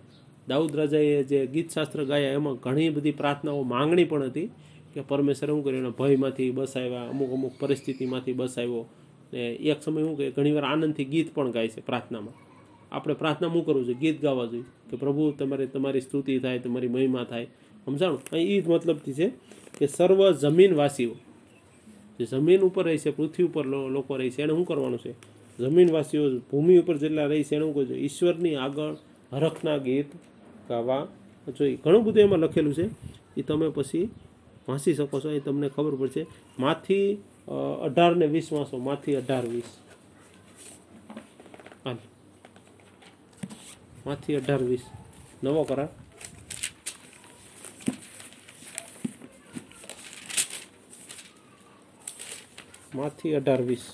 દાઉદ રાજાએ જે ગીત શાસ્ત્ર ગાયા, એમાં ઘણી બધી પ્રાર્થનાઓ માંગણી પણ હતી કે પરમેશ્વર શું કર્યું? એના ભયમાંથી બસાવ્યા, અમુક અમુક પરિસ્થિતિમાંથી બસાવ્યો. ને એક સમય શું કહે ઘણીવાર આનંદથી ગીત પણ ગાય છે પ્રાર્થનામાં. આપણે પ્રાર્થના શું કરવું જોઈએ ગીત ગાવા જોઈએ કે પ્રભુ તમારે, તમારી સ્તુતિ થાય, તમારી મહિમા થાય. સમજાણું? અહીં એ જ મતલબથી છે કે સર્વ જમીનવાસીઓ, જે જમીન ઉપર રહે છે, પૃથ્વી ઉપર લોકો રહે છે એને શું કરવાનું છે? જમીનવાસીઓ ભૂમિ ઉપર જેટલા રહે છે એને શું કહે છે? ઈશ્વરની આગળ હરખના ગીત ગાવા જોઈએ. ઘણું બધું એમાં લખેલું છે. એ તમે પછી વાંચી શકો છો. એ તમને ખબર પડશે. માથી અઢાર ને વીસ વાંચો. માથી અઢાર વીસ હાલ માંથી અઢાર વીસ. નવો કરારમાંથી અઢાર વીસ.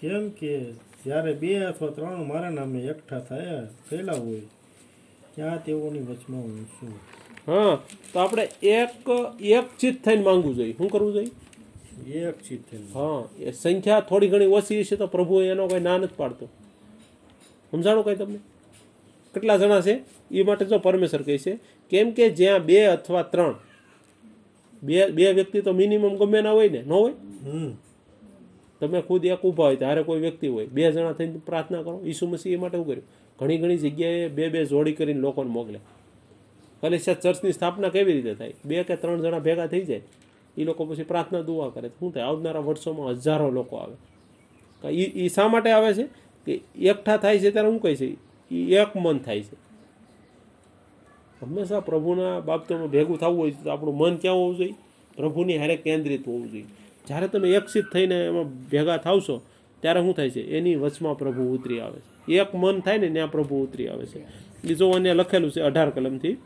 કેમ કે જ્યારે બે અથવા ત્રણ મારા નામે એકઠા થયા થયેલા હોય ત્યાં તેઓની વચમાં હું છું. હા તો આપણે એક એક ચિત થઈને માંગવું જોઈએ. શું કરવું જોઈએ? એક ચિત થઈને. હા એ સંખ્યા થોડી ઘણી ઓછી છે તો પ્રભુ એનો કોઈ ના નથી પાડતો. સમજાણું કઈ તમને? કેટલા જણા છે? એ માટે જો પરમેશ્વર કહે છે કેમ કે જ્યાં બે અથવા ત્રણ બે બે વ્યક્તિ તો મિનિમમ ગમે ના હોય ને ન હોય? તમે ખુદ એક ઊભા હોય ત્યારે કોઈ વ્યક્તિ હોય. બે જણા થઈને પ્રાર્થના કરો. ઈસુ મસીહ એ માટે શું કર્યું? ઘણી ઘણી જગ્યાએ બે બે જોડી કરીને લોકોને મોકલે કલેશિયા ચર્ચની સ્થાપના કેવી રીતે થાય? બે કે ત્રણ જણા ભેગા થઈ જાય એ લોકો પછી પ્રાર્થના દુઆ કરે. શું થાય? આવનારા વર્ષોમાં હજારો લોકો આવે. એ શા માટે આવે છે? કે એકઠા થાય છે ત્યારે શું કહે છે એ એક મન થાય છે. હંમેશા પ્રભુના બાબતોમાં ભેગું થવું હોય તો આપણું મન ક્યાં હોવું જોઈએ? પ્રભુની હારે કેન્દ્રિત હોવું જોઈએ. જ્યારે તમે એકસિત થઈને એમાં ભેગા થાવશો ત્યારે શું થાય છે? એની વચમાં પ્રભુ ઉતરી આવે છે. એક મન થાય ને ત્યાં પ્રભુ ઉતરી આવે છે. એ જો અહીંયા લખેલું છે અઢાર કલમથી.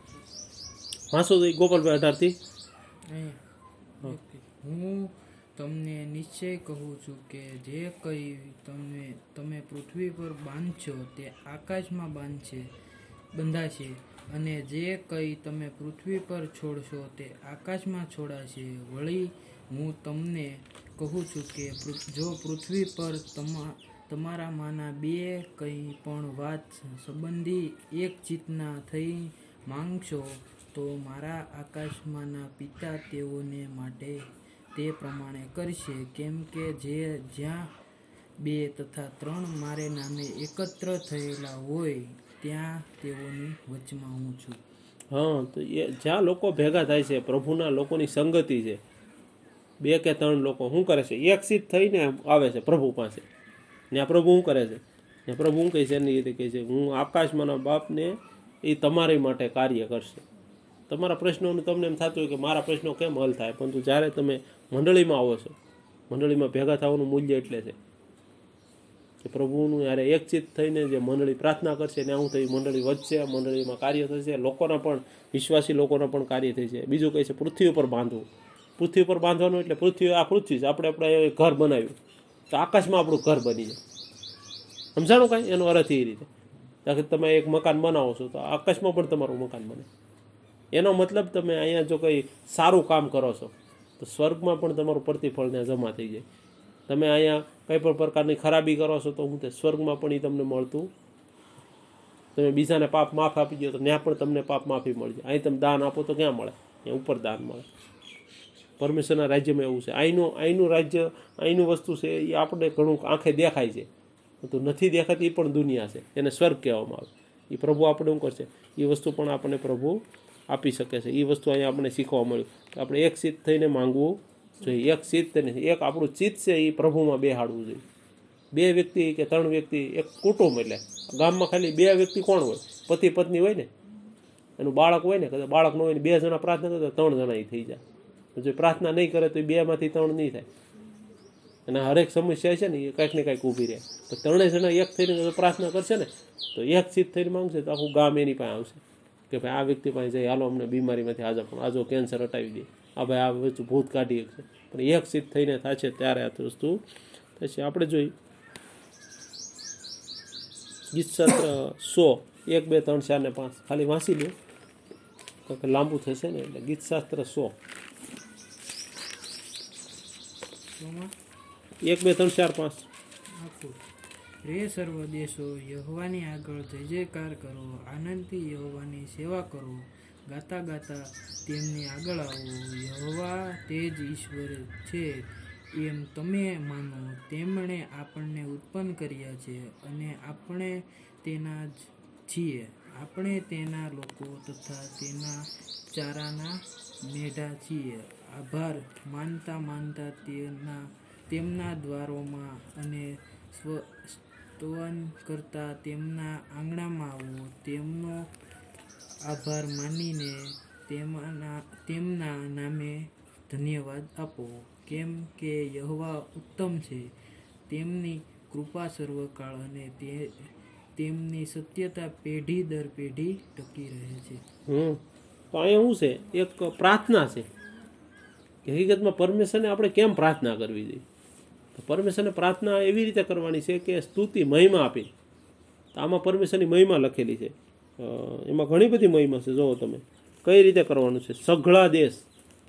વાંચો ગોપાલભાઈ અઢારથી. હું તમને નિશ્ચય કહું છું કે જે કંઈ તમે તમે પૃથ્વી પર બાંધશો તે આકાશમાં બાંધશે, બંધાશે અને જે કંઈ તમે પૃથ્વી પર છોડશો તે આકાશમાં છોડાશે. વળી, હું તમને કહું છું કે જો પૃથ્વી પર તમા તમારામાંના બે કંઈ પણ વાત સંબંધી એક ચિતના થઈ માંગશો, તો મારા આકાશમાંના પિતા તેઓને માટે તે પ્રમાણે કરશે, કેમ કે જે જ્યાં બે તથા ત્રણ મારે નામે એકત્ર થયેલા હોય, ત્યાં તેઓની વચમાં હું છું. હા, તો એ જ્યાં લોકો ભેગા થાય છે, પ્રભુના લોકોની સંગતિ છે, બે કે ત્રણ લોકો શું કરે છે? એક સીટ થઈને આવે છે પ્રભુ પાસે. ને પ્રભુ શું કરે છે? ને પ્રભુ શું કહે છે, એની રીતે કહે છે, હું આકાશમાંના બાપને એ તમારી માટે કાર્ય કરશે. તમારા પ્રશ્નોનું તમને એમ થતું હોય કે મારા પ્રશ્નો કેમ હલ થાય? પરંતુ જ્યારે તમે મંડળીમાં આવો છો, મંડળીમાં ભેગા થવાનું મૂલ્ય એટલે છે કે પ્રભુનું યારે એકચિત થઈને જે મંડળી પ્રાર્થના કરશે ને આવું થયું, મંડળી વધશે, મંડળીમાં કાર્ય થશે, લોકોના પણ, વિશ્વાસી લોકોના પણ કાર્ય થશે બીજું કહે છે પૃથ્વી ઉપર બાંધવું. પૃથ્વી ઉપર બાંધવાનું એટલે પૃથ્વી, આ પૃથ્વી છે. આપણે આપણે ઘર બનાવ્યું. તો આકાશમાં આપણું ઘર બની જાય. સમજાણું કાંઈ? એનો અર્થ એ રીતે. તમે એક મકાન બનાવો છો, તો આકાશમાં પણ તમારું મકાન બને. એનો મતલબ તમે અહીંયા જો કંઈ સારું કામ કરો છો, તો સ્વર્ગમાં પણ તમારું પ્રતિફળ ત્યાં જમા થઈ જાય. તમે અહીંયા કંઈ પણ પ્રકારની ખરાબી કરો છો, તો હું તે સ્વર્ગમાં પણ એ તમને મળતું. તમે બીજાને પાપ માફ આપી દો તો ત્યાં પણ તમને પાપ માફી મળી જાય અહીં તમે દાન આપો તો ક્યાં મળે? ત્યાં ઉપર દાન મળે. પરમેશ્વરના રાજ્યમાં એવું છે. અહીંનું અહીંનું રાજ્ય, અહીંનું વસ્તુ છે એ આપણે ઘણું આંખે દેખાય છે. તો નથી દેખાતી એ પણ દુનિયા છે. એને સ્વર્ગ કહેવામાં આવે. એ પ્રભુ આપણે શું કરશે? એ વસ્તુ પણ આપણને પ્રભુ આપી શકે છે. એ વસ્તુ અહીંયા આપણે શીખવા મળ્યું. કે આપણે એક ચિત્ત થઈને માંગવું જોઈએ. એક ચિત્ત નહીં એક આપણું ચિત્ત છે એ પ્રભુમાં બેહાડવું જોઈએ. બે વ્યક્તિ કે ત્રણ વ્યક્તિ, એક કુટુંબ એટલે ગામમાં ખાલી બે વ્યક્તિ કોણ હોય? પતિ પત્ની હોય ને? એનું બાળક હોય ને? કદાચ બાળક ન હોય ને બે જણા પ્રાર્થના કરે તો ત્રણ જણા એ થઈ જાય. જો પ્રાર્થના નહીં કરે તો એ બેમાંથી ત્રણ નહીં થાય. અને હરેક સમસ્યા છે ને એ કંઈક ને કંઈક ઊભી રહે. તો ત્રણેય જણા એક થઈને પ્રાર્થના કરશે ને, તો એક ચિત્ત થઈને માંગશે તો આખું ગામ એની પાસે આવશે. કે ભાઈ આ વ્યક્તિ પાસે જઈ, હાલો અમને બીમારીમાંથી હાજર પણ આજો કેન્સર હટાવી દે. આ ભાઈ આ વસ્તુ ભૂત કાઢી શકશે. પણ એક ચિત્ત થઈને થશે ત્યારે આ વસ્તુ થશે. આપણે જોઈ. ગીત સત્ર સો, એક, બે, ત્રણ, ચાર ને પાંચ. ખાલી વાંચી લો કારણ કે લાંબુ થશે ને એટલે ગીત શાસ્ત્ર સો. એક, બે, ત્રણ, ચાર, પાંચ. રે સર્વ દેશો, યહોવાની આગળ જય જયકાર કરો, આનંદથી યહોવાની સેવા કરો, ગાતા ગાતા તેમની આગળ આવો. યહોવા તે જ ઈશ્વર છે, એમ તમે માનો. તેમણે આપણને ઉત્પન્ન કર્યા છે અને આપણે તેના જ છીએ. આપણે તેના લોકો તથા તેના ચારાના મેઢા છીએ. આભાર માનતા માનતા તેના, તેમના દ્વારોમાં અને સ્વ સ્તવન કરતા તેમના આંગણામાં હું તેમનો આભાર માનીને તેમના તેમના નામે ધન્યવાદ આપો. કેમ કે યહવા ઉત્તમ છે. તેમની કૃપા સર્વકાળ અને તે, તેમની સત્યતા પેઢી દર પેઢી ટકી રહે છે. હમ. તો અહીંયા શું છે? એક પ્રાર્થના છે. હકીકતમાં પરમેશ્વરને આપણે કેમ પ્રાર્થના કરવી જોઈએ? તો પરમેશ્વરને પ્રાર્થના એવી રીતે કરવાની છે કે સ્તુતિ, મહિમા આપી. તો આમાં પરમેશ્વરની મહિમા લખેલી છે. એમાં ઘણી બધી મહિમા છે. જુઓ તમે. કઈ રીતે કરવાનું છે? સઘળા દેશ.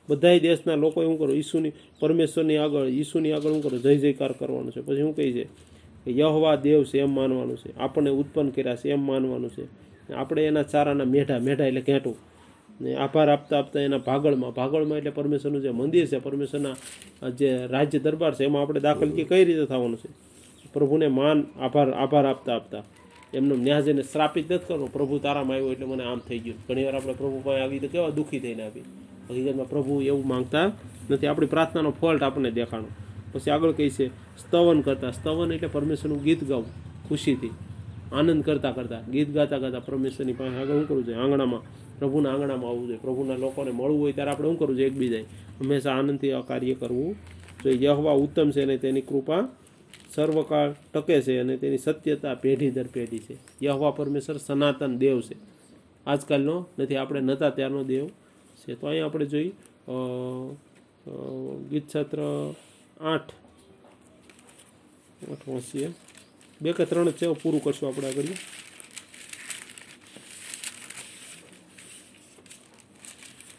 બધાય દેશના લોકો શું કરો, ઈસુની, પરમેશ્વરની આગળ, ઈસુની આગળ શું કરો, જય જયકાર કરવાનું છે. પછી શું કહે છે કે યહવા દેવ છે એમ માનવાનું છે. આપણને ઉત્પન્ન કર્યા છે એમ માનવાનું છે. આપણે એના ચારાના મેઢા મેઢા એટલે ઘેંટું. ને આભાર આપતા આપતા એના ભાગળમાં. ભાગળમાં એટલે પરમેશ્વરનું જે મંદિર છે, પરમેશ્વરના જે રાજ્ય દરબાર છે, એમાં આપણે દાખલ કે કઈ રીતે થવાનું છે? પ્રભુને માન, આભાર આભાર આપતા આપતા. એમનો ન્યાસ એને શ્રાપિત નથી કરવો, પ્રભુ તારામાં આવ્યો એટલે મને આમ થઈ ગયું. ઘણી વાર આપણે પ્રભુ પાસે આવી તો કેવા દુઃખી થઈને આપી હકીકતમાં પ્રભુ એવું માંગતા નથી. આપણી પ્રાર્થનાનો ફોલ્ટ આપણને દેખાણો. પછી આગળ કહી છે, સ્તવન કરતા. સ્તવન એટલે પરમેશ્વરનું ગીત ગાવું, ખુશીથી. આનંદ કરતા કરતા. ગીત ગાતા ગાતા પરમેશ્વરની પાસે આગળ શું કરવું જોઈએ આંગણામાં. પ્રભુના આંગણામાં આવવું જોઈએ. પ્રભુના લોકોને મળવું હોય ત્યારે આપણે શું કરવું જોઈએ એકબીજાએ? હંમેશા આનંદથી આ કાર્ય કરવું. જોઈએ યહવા ઉત્તમ છે અને તેની કૃપા સર્વકાળ ટકે છે અને તેની સત્યતા પેઢી દર પેઢી છે. યહવા પરમેશ્વર સનાતન દેવ છે. આજકાલનો નથી, આપણે નતા ત્યારનો દેવ છે. તો અહીંયા આપણે જોઈ ગીત છત્ર આઠ. આઠ વાંચીએ. બે કે ત્રણ છે, પૂરું કરશું આપણે આગળ.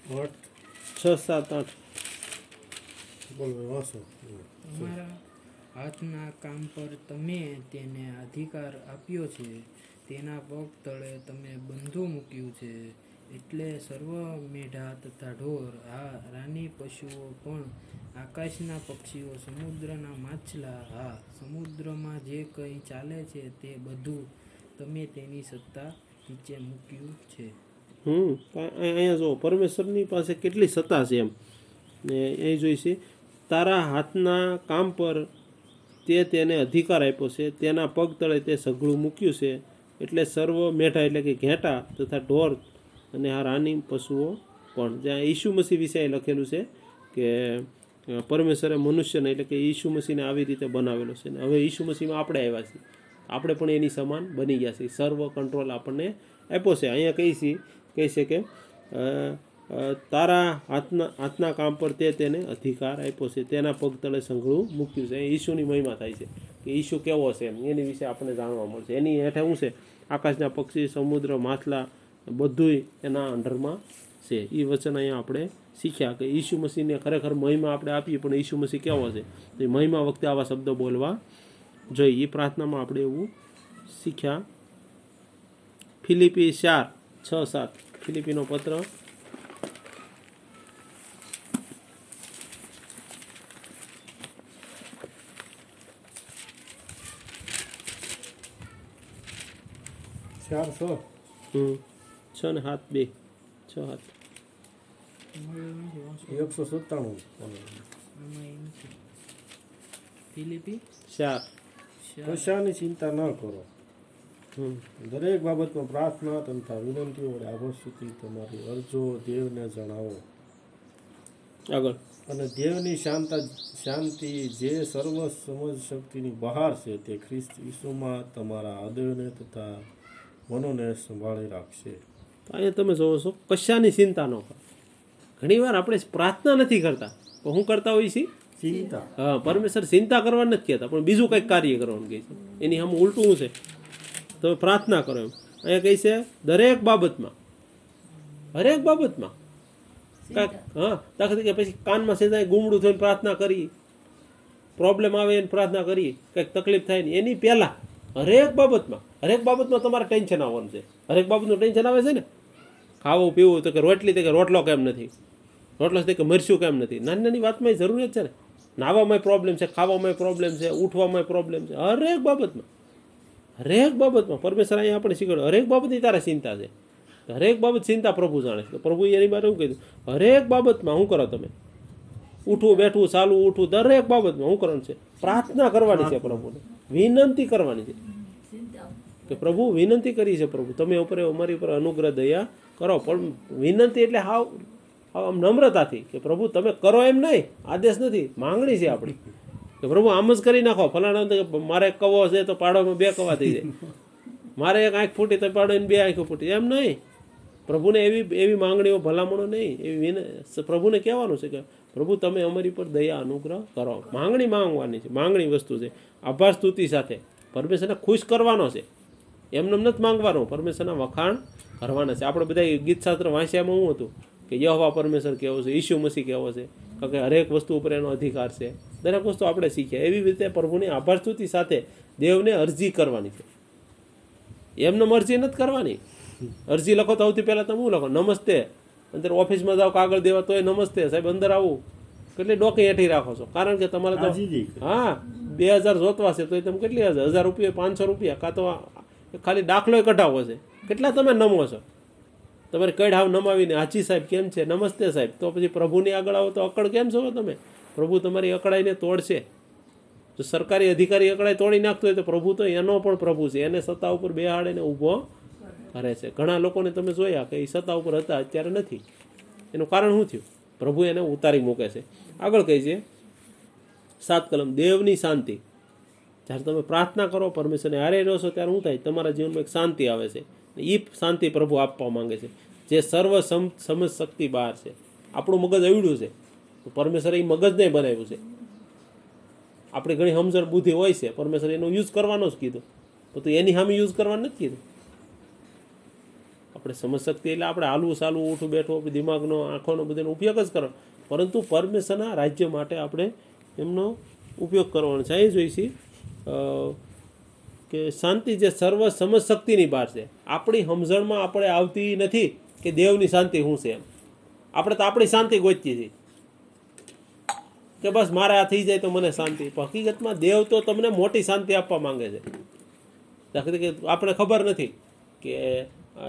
આઠ છ સાત આઠ. બોલો વાંચો. તમારા હાથના કામ પર તમે તેને અધિકાર આપ્યો છે. તેના પગ તળે તમે બંધુ મૂક્યું છે. એટલે સર્વ મેઢા તથા ઢોર હા રાની પશુઓ પણ આકાશના પક્ષીઓ સમુદ્રના માછલા હા સમુદ્રમાં જે કંઈ ચાલે છે તે બધું તમે તેની સત્તા નીચે મૂક્યું છે. હમ અહીંયા જો પરમેશ્વરની પાસે કેટલી સત્તા છે એમ. ને એ જોઈશે તારા હાથના કામ પર તે તેને અધિકાર આપ્યો છે, તેના પગ તળે તે સઘળું મૂક્યું છે, એટલે સર્વ મેઢા એટલે કે ઘેટા તથા ઢોર અને આ રાની પશુઓ પણ. જ્યાં ઈસુ મસીહ વિશે લખેલું છે કે પરમેશ્વરે મનુષ્યને એટલે કે ઈસુ મસીહને આવી રીતે બનાવેલો છે. ને હવે ઈસુ મસીહમાં આપણે આવ્યા છીએ. આપણે પણ એની સમાન બની ગયા છીએ. સર્વ કંટ્રોલ આપણને આપ્યો છે. અહીંયા કહીશી કહે છે કે તારા હાથના હાથના કામ પર તે તેને અધિકાર આપ્યો છે. તેના પગ તળે સંઘળું મૂક્યું છે. એ ઈશુની મહિમા થાય છે કે ઈશુ કેવો છે એમ. એની વિશે આપણને જાણવા મળશે. એની હેઠે શું છે? આકાશના પક્ષી, સમુદ્ર, માછલા બધુંય એના અંડરમાં છે. એ વચન અહીંયા આપણે શીખ્યા કે ઈસુ મસીહને ખરેખર મહિમા આપણે આપીએ, પણ ઈસુ મસીહ કેવો છે? તો એ મહિમા વખતે આવા શબ્દો બોલવા જોઈએ. એ પ્રાર્થનામાં આપણે એવું શીખ્યા. ફિલિપી ચાર, છ, સાત. ફિલિપીનો પત્ર. ચાર છ હમ. છ ને સાત બે. છ સાત એકસો સત્તાણું. ફિલિપી? ચાર કશાની ચિંતા ન કરો. દરેક બાબતમાં પ્રાર્થના તથા વિનંતીઓ વડે આભાર સુધી તમારી અરજો દેવને જણાવો. આગળ. અને દેવની શાંતા શાંતિ જે સર્વ સમજ શક્તિની બહાર છે તે ખ્રિસ્ત ઈસુમાં તમારા હૃદયને તથા મનોને સંભાળી રાખશે. અહીંયા તમે જોવો છો કશાની ચિંતા ન કરો. ઘણીવાર આપણે પ્રાર્થના નથી કરતા. તો હું કરતા હોઈએ છીએ? ચિંતા. હા પરમેશ્વર ચિંતા કરવા નથી કહેતા પણ બીજું કંઈક કાર્ય કરવાનું કહે છે. એની આમ ઉલટું છે. તમે પ્રાર્થના કરો એમ. અહીંયા કહી છે દરેક બાબતમાં. હરેક બાબતમાં. કાંઈક હા દાખલા તરીકે પછી કાનમાં સીધા ગુમડું થઈને પ્રાર્થના કરી. પ્રોબ્લેમ આવે એને પ્રાર્થના કરી. કંઈક તકલીફ થાય ને એની પહેલાં હરેક બાબતમાં હરેક બાબતમાં તમારે ટેન્શન આવવાનું છે. હરેક બાબતનું ટેન્શન આવે છે ને? ખાવું પીવું તો કે રોટલી તો કે રોટલો કેમ નથી? રોટલો તો કે મરશું કેમ નથી? નાની નાની વાતમાં જરૂરિયાત છે ને? નાહવામાં પ્રોબ્લેમ છે ખાવામાં પ્રોબ્લેમ છે ઉઠવામાં પ્રોબ્લેમ છે. હરેક બાબતમાં. હરેક બાબતમાં પરમેશ્વર અહીંયા આપણે શીખવાડ્યું હરેક બાબતની તારે ચિંતા છે. હરેક બાબત ચિંતા પ્રભુ જાણે છે. તો પ્રભુ એની બારે શું કીધું હરેક બાબતમાં શું કરો તમે? ઉઠવું, બેઠવું, ચાલવું, ઉઠવું, દરેક બાબતમાં શું કરવાનું છે? પ્રાર્થના કરવાની છે પ્રભુને. વિનંતી કરવાની છે. કે પ્રભુ, વિનંતી કરી છે પ્રભુ. તમે ઉપર અમારી ઉપર અનુગ્રહ, દયા કરો. પણ વિનંતી એટલે હાવ આમ નમ્રતાથી કે પ્રભુ, તમે કરો એમ નહીં. આદેશ નથી. માંગણી છે આપણી. કે પ્રભુ, આમ જ કરી નાખો. ફલાણા મારે કવો છે તો પાડોમાં બે કવા થઈ જાય. મારે એક આંખ ફૂટી તો પાડોને બે આંખો ફૂટી એમ નહીં. પ્રભુને એવી એવી માંગણીઓ, ભલામણો નહીં. એવી પ્રભુને કહેવાનું છે કે, પ્રભુ, તમે અમારી પર દયા, અનુગ્રહ કરો. માંગણી માંગવાની છે. માંગણી વસ્તુ છે. આભાર, સ્તુતિ સાથે. પરમેશ્વરને ખુશ કરવાનો છે. એમને નથી માંગવાનો. પરમેશ્વરના વખાણ કરવાના છે. આપણે બધા ગીત શાસ્ત્ર વાંચ્યામાં હું હતું. કે યહવા પરમેશ્વર કહેવો છે ઈશુ મસીહ કહેવો છે. કારણ કે હરેક વસ્તુ ઉપર એનો અધિકાર છે. દરેક વસ્તુ આપણે શીખ્યા. એવી રીતે પ્રભુની આભાર સ્તુતિ સાથે દેવને અરજી કરવાની છે. એમને અરજી નથી કરવાની. અરજી લખો તો સૌથી પહેલાં તમે શું લખો? નમસ્તે. અંદર ઓફિસમાં જાઓ કાગળ દેવા તોય નમસ્તે. સાહેબ અંદર આવું. કેટલી ડોકી હેઠી રાખો છો? કારણ કે તમારે તો. હા બે હજાર જોતવા છે તો એ તમે કેટલી હજાર? હજાર રૂપિયા પાંચસો રૂપિયા. કાં તો ખાલી દાખલો કઢાવો છે. કેટલા તમે નમો છો? તમારે કઢાવ નમાવીને હાજી સાહેબ કેમ છે? નમસ્તે સાહેબ. તો પછી પ્રભુની આગળ આવો તો અકળ કેમ છો તમે? પ્રભુ તમારી અકળાઈને તોડશે. જો સરકારી અધિકારી અકળાઈ તોડી નાખતો હોય તો પ્રભુ તો એનો પણ પ્રભુ છે. એને સત્તા ઉપર બે હાડેને ઊભો કરે છે. ઘણા લોકોને તમે જોયા કે એ સત્તા ઉપર હતા, અત્યારે નથી. એનું કારણ શું થયું? પ્રભુ એને ઉતારી મૂકે છે. આગળ કહી છે, સાત કલમ, દેવની શાંતિ. જ્યારે તમે પ્રાર્થના કરો, પરમેશ્વરને હારે રહો છો ત્યારે શું થાય? તમારા જીવનમાં એક શાંતિ આવે છે. એ શાંતિ પ્રભુ આપવા માંગે છે. જે સર્વ સમ સમજ શક્તિ બહાર છે. આપણું મગજ અવડ્યું છે. પરમેશ્વરે એ મગજને બનાવ્યું છે. આપણી ઘણી સમજણ બુદ્ધિ હોય છે. પરમેશ્વર એનો યુઝ કરવાનો જ કીધો. તો તું એની સામે યુઝ કરવાનું નથી કીધું. આપણે સમજ શક્તિ એટલે આપણે હાલવું સાલવું ઉઠું બેઠું દિમાગનો, આંખોનો બધાનો ઉપયોગ જ કરવાનો. પરંતુ પરમેશ્વરના રાજ્ય માટે આપણે એમનો ઉપયોગ કરવાનો છે. એ જોઈશી કે શાંતિ જે સર્વ સમજ શક્તિની બહાર છે. આપણી સમજણમાં આપણે આવતી નથી કે દેવની શાંતિ શું છે એમ. આપણે તો આપણી શાંતિ ગોચતી હતી કે બસ મારે આ થઈ જાય તો મને શાંતિ. હકીકતમાં દેવ તો તમને મોટી શાંતિ આપવા માંગે છે. દાખલા કે આપણે ખબર નથી કે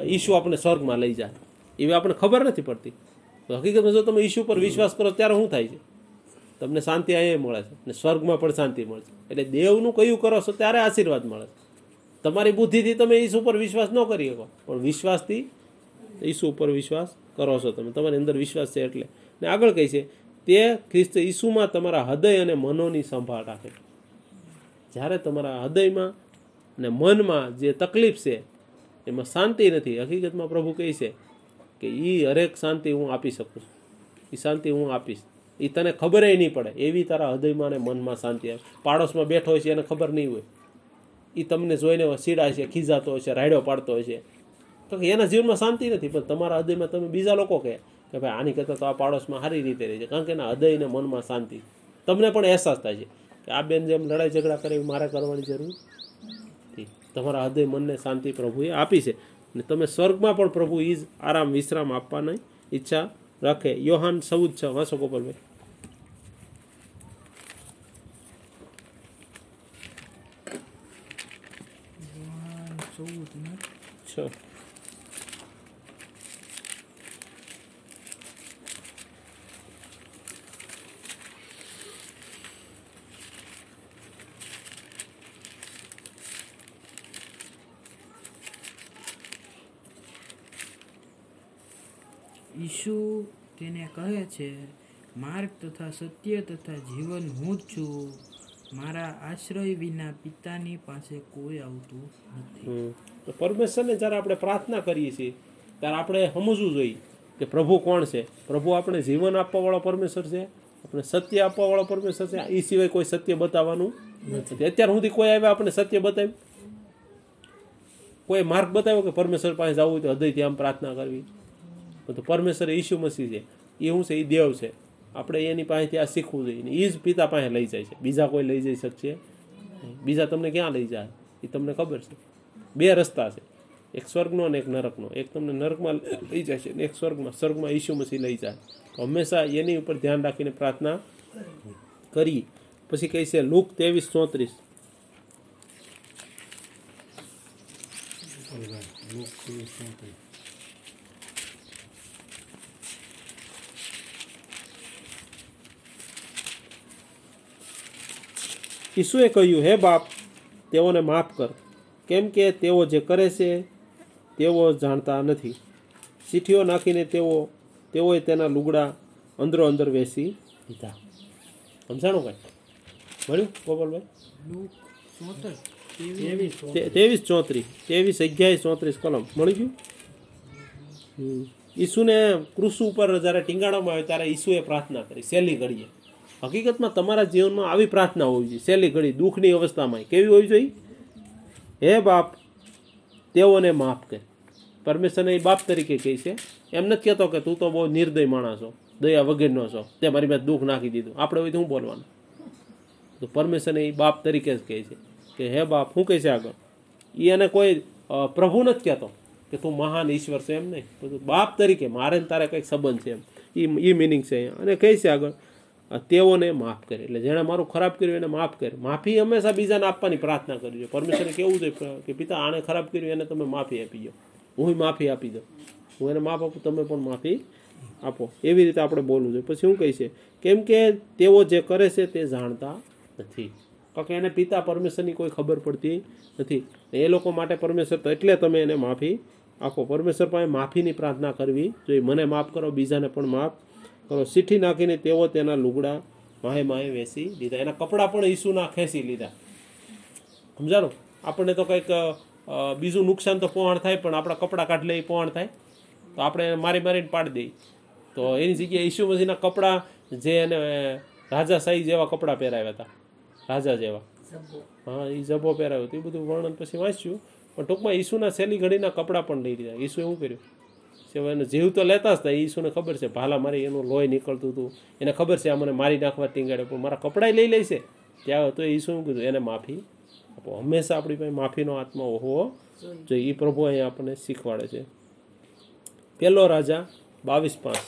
ઈશુ આપણે સ્વર્ગમાં લઈ જાય. એવી આપણે ખબર નથી પડતી. હકીકતમાં જો તમે ઈશુ પર વિશ્વાસ કરો ત્યારે શું થાય છે? તમને શાંતિ અહીંયા મળે છે. અને સ્વર્ગમાં પણ શાંતિ મળે છે. એટલે દેવનું કયું કરો છો ત્યારે આશીર્વાદ મળે છે. તમારી બુદ્ધિથી તમે ઈસુ ઉપર વિશ્વાસ ન કરી શકો. પણ વિશ્વાસથી ઈસુ ઉપર વિશ્વાસ કરો છો તમે. તમારી અંદર વિશ્વાસ છે એટલે. ને આગળ કહી છે, તે ખ્રિસ્ત ઈસુમાં તમારા હૃદય અને મનોની સંભાળ રાખે. જ્યારે તમારા હૃદયમાં અને મનમાં જે તકલીફ છે, એમાં શાંતિ નથી. હકીકતમાં પ્રભુ કહે છે કે એ હરેક શાંતિ હું આપી શકું છું. એ શાંતિ હું આપીશ. એ તને ખબર નહીં પડે. એવી તારા હૃદયમાં અને મનમાં શાંતિ આવે. પાડોશમાં બેઠો હોય છે, એને ખબર નહીં હોય. એ તમને જોઈને સીડા છે, ખીજાતો હોય છે, રાયડો પાડતો હોય છે. તો કે એના જીવનમાં શાંતિ નથી, પણ તમારા હૃદયમાં તમે બીજા લોકો કહે કે ભાઈ આની કરતાં તો આ પાડોશમાં સારી રીતે રહે છે, કારણ કે એના હૃદય અને મનમાં શાંતિ. તમને પણ અહેસાસ થાય છે કે આ બેન જેમ લડાઈ ઝઘડા કરે મારે કરવાની જરૂર નથી. તમારા હૃદય મનને શાંતિ પ્રભુએ આપી છે. અને તમે સ્વર્ગમાં પણ પ્રભુ એ જ આરામ વિશ્રામ આપવાની ઈચ્છા રાખે. યોહાન ચૌદ છ વાંચો ગોપાલભાઈ. ચૌદ ને? છ તેને કહે છે માર્ગ તથા સત્ય તથા જીવન હું જ છું. મારા આશ્રય વિના પિતાની પાસે કોઈ આવતું નથી. તો પરમેશ્વરને જ્યારે આપણે પ્રાર્થના કરીએ છીએ ત્યારે આપણે સમજવું જોઈએ કે પ્રભુ કોણ છે? પ્રભુ આપણે જીવન આપવાવાળો પરમેશ્વર છે? આપણે સત્ય આપવાવાળો પરમેશ્વર છે? એ સિવાય કોઈ સત્ય બતાવવાનું નથી. અત્યાર સુધી કોઈ આવ્યા આપણે સત્ય બતાવ્યું? કોઈ માર્ગ બતાવ્યો કે પરમેશ્વર પાસે જવું હોય તો હૃદયથી આમ પ્રાર્થના કરવી? તો પરમેશ્વર ઈસુ મસીહ છે. એ શું છે એ દેવ છે. આપણે એની પાસેથી આ શીખવું જોઈએ ને એ જ પિતા પાસે લઈ જાય છે. બીજા કોઈ લઈ જઈ શકશે બીજા તમને ક્યાં લઈ જાય? એ તમને ખબર છે. બે રસ્તા છે. એક સ્વર્ગનો અને એક નરકનો. એક તમને નરકમાં લઈ જાય છે એક સ્વર્ગમાં. સ્વર્ગમાં ઈસુ મસીહ લઈ જાય. તો હંમેશા એની ઉપર ધ્યાન રાખીને પ્રાર્થના કરી. પછી કહે છે લુક ત્રેવીસ ચોત્રીસ. ઈસુએ કહ્યું, હે બાપ, તેઓને માફ કર. કેમ કે તેઓ જે કરે છે, તેઓ જાણતા નથી. ચીઠીઓ નાખીને તેઓ, તેઓએ તેના લુગડા અંદરો અંદર વેસી દીધા. સમજાણું કાંઈ? મળ્યું, ગોપાલભાઈ? ત્રેવીસ ચોત્રીસ, ત્રેવીસ અગિયાર ચોત્રીસ કલમ. મળી ગયું. ઈસુને ક્રુસ ઉપર જ્યારે ટીંગાડવામાં આવે ત્યારે ઈસુએ પ્રાર્થના કરી સહેલી ઘડીએ. હકીકતમાં તમારા જીવનમાં આવી પ્રાર્થના હોવી જોઈએ. સહેલી ઘડી દુઃખની અવસ્થામાં કેવી હોવી જોઈએ? હે બાપ, તેઓને માફ કર. પરમેશ્વરને એ બાપ તરીકે કહે છે, એમ નથી કહેતો કે તું તો બહુ નિર્દય માણસ દયા વગરનો છો. તે મારી મેં દુઃખ નાખી દીધું. આપણે હોય તો શું બોલવાનું? તો પરમેશ્વરને એ બાપ તરીકે જ કહે છે કે, હે બાપ શું કહે છે આગળ? એ એને કોઈ પ્રભુ નથી કહેતો કે તું મહાન ઈશ્વર છે એમ નહીં. બધું બાપ તરીકે, મારે તારે કંઈક સંબંધ છે એમ. એ મિનિંગ છે અને કહે છે આગળ તેઓને માફ કરે. એટલે જેણે મારું ખરાબ કર્યું એને માફ કરે. માફી હંમેશા બીજાને આપવાની પ્રાર્થના કરી જોઈએ. પરમેશ્વરે કેવું છે કે પિતા આણે ખરાબ કર્યું, એને તમે માફી આપી દો. હું માફી આપી દઉં. હું એને માફ આપું, તમે પણ માફી આપો. એવી રીતે આપણે બોલવું જોઈએ. પછી શું કહે છે? કેમ કે તેઓ જે કરે છે તે જાણતા નથી. કારણ કે એને પિતા પરમેશ્વરની કોઈ ખબર પડતી નથી. એ લોકો માટે પરમેશ્વર તો એટલે તમે એને માફી આપો. પરમેશ્વર પાસે માફીની પ્રાર્થના કરવી જોઈએ. મને માફ કરો, બીજાને પણ માફ ચીઠી નાખીને તેઓ તેના લુગડા માહે માહે વેસી દીધા. એના કપડાં પણ ઈસુના ખેંચી લીધા. સમજાણું? આપણને તો કંઈક બીજું નુકસાન તો પહોંણ થાય પણ આપણા કપડાં કાઢ લે એ પહોંણ થાય. તો આપણે મારી મારીને પાડી દઈએ. તો એની જગ્યાએ ઈસુ મસીના કપડાં જે એને રાજા સાઈ જેવા કપડાં પહેરાવ્યા હતા. રાજા જેવા. હા એ જબો પહેરાવ્યો હતો. એ બધું વર્ણન પછી વાંચ્યું. પણ ટૂંકમાં ઈસુના શેલી ઘડીના કપડાં પણ લઈ લીધા. ઈસુ એવું કર્યું? સેવા એને જીવ તો લેતા જ હતા ઈસુને ખબર છે? ભાલા મારી એનું લોહી નીકળતું હતું. એને ખબર છે આ મને મારી નાખવા ટીંગાડે, પણ મારા કપડાં લઈ લેશે ત્યાં તો ઈસુ શું કીધું? એને માફી આપો. હંમેશા આપણી પાસે માફીનો આત્મા હોવો જોઈએ. એ પ્રભુ અહીંયા આપણને શીખવાડે છે. પહેલો રાજા બાવીસ પાંચ.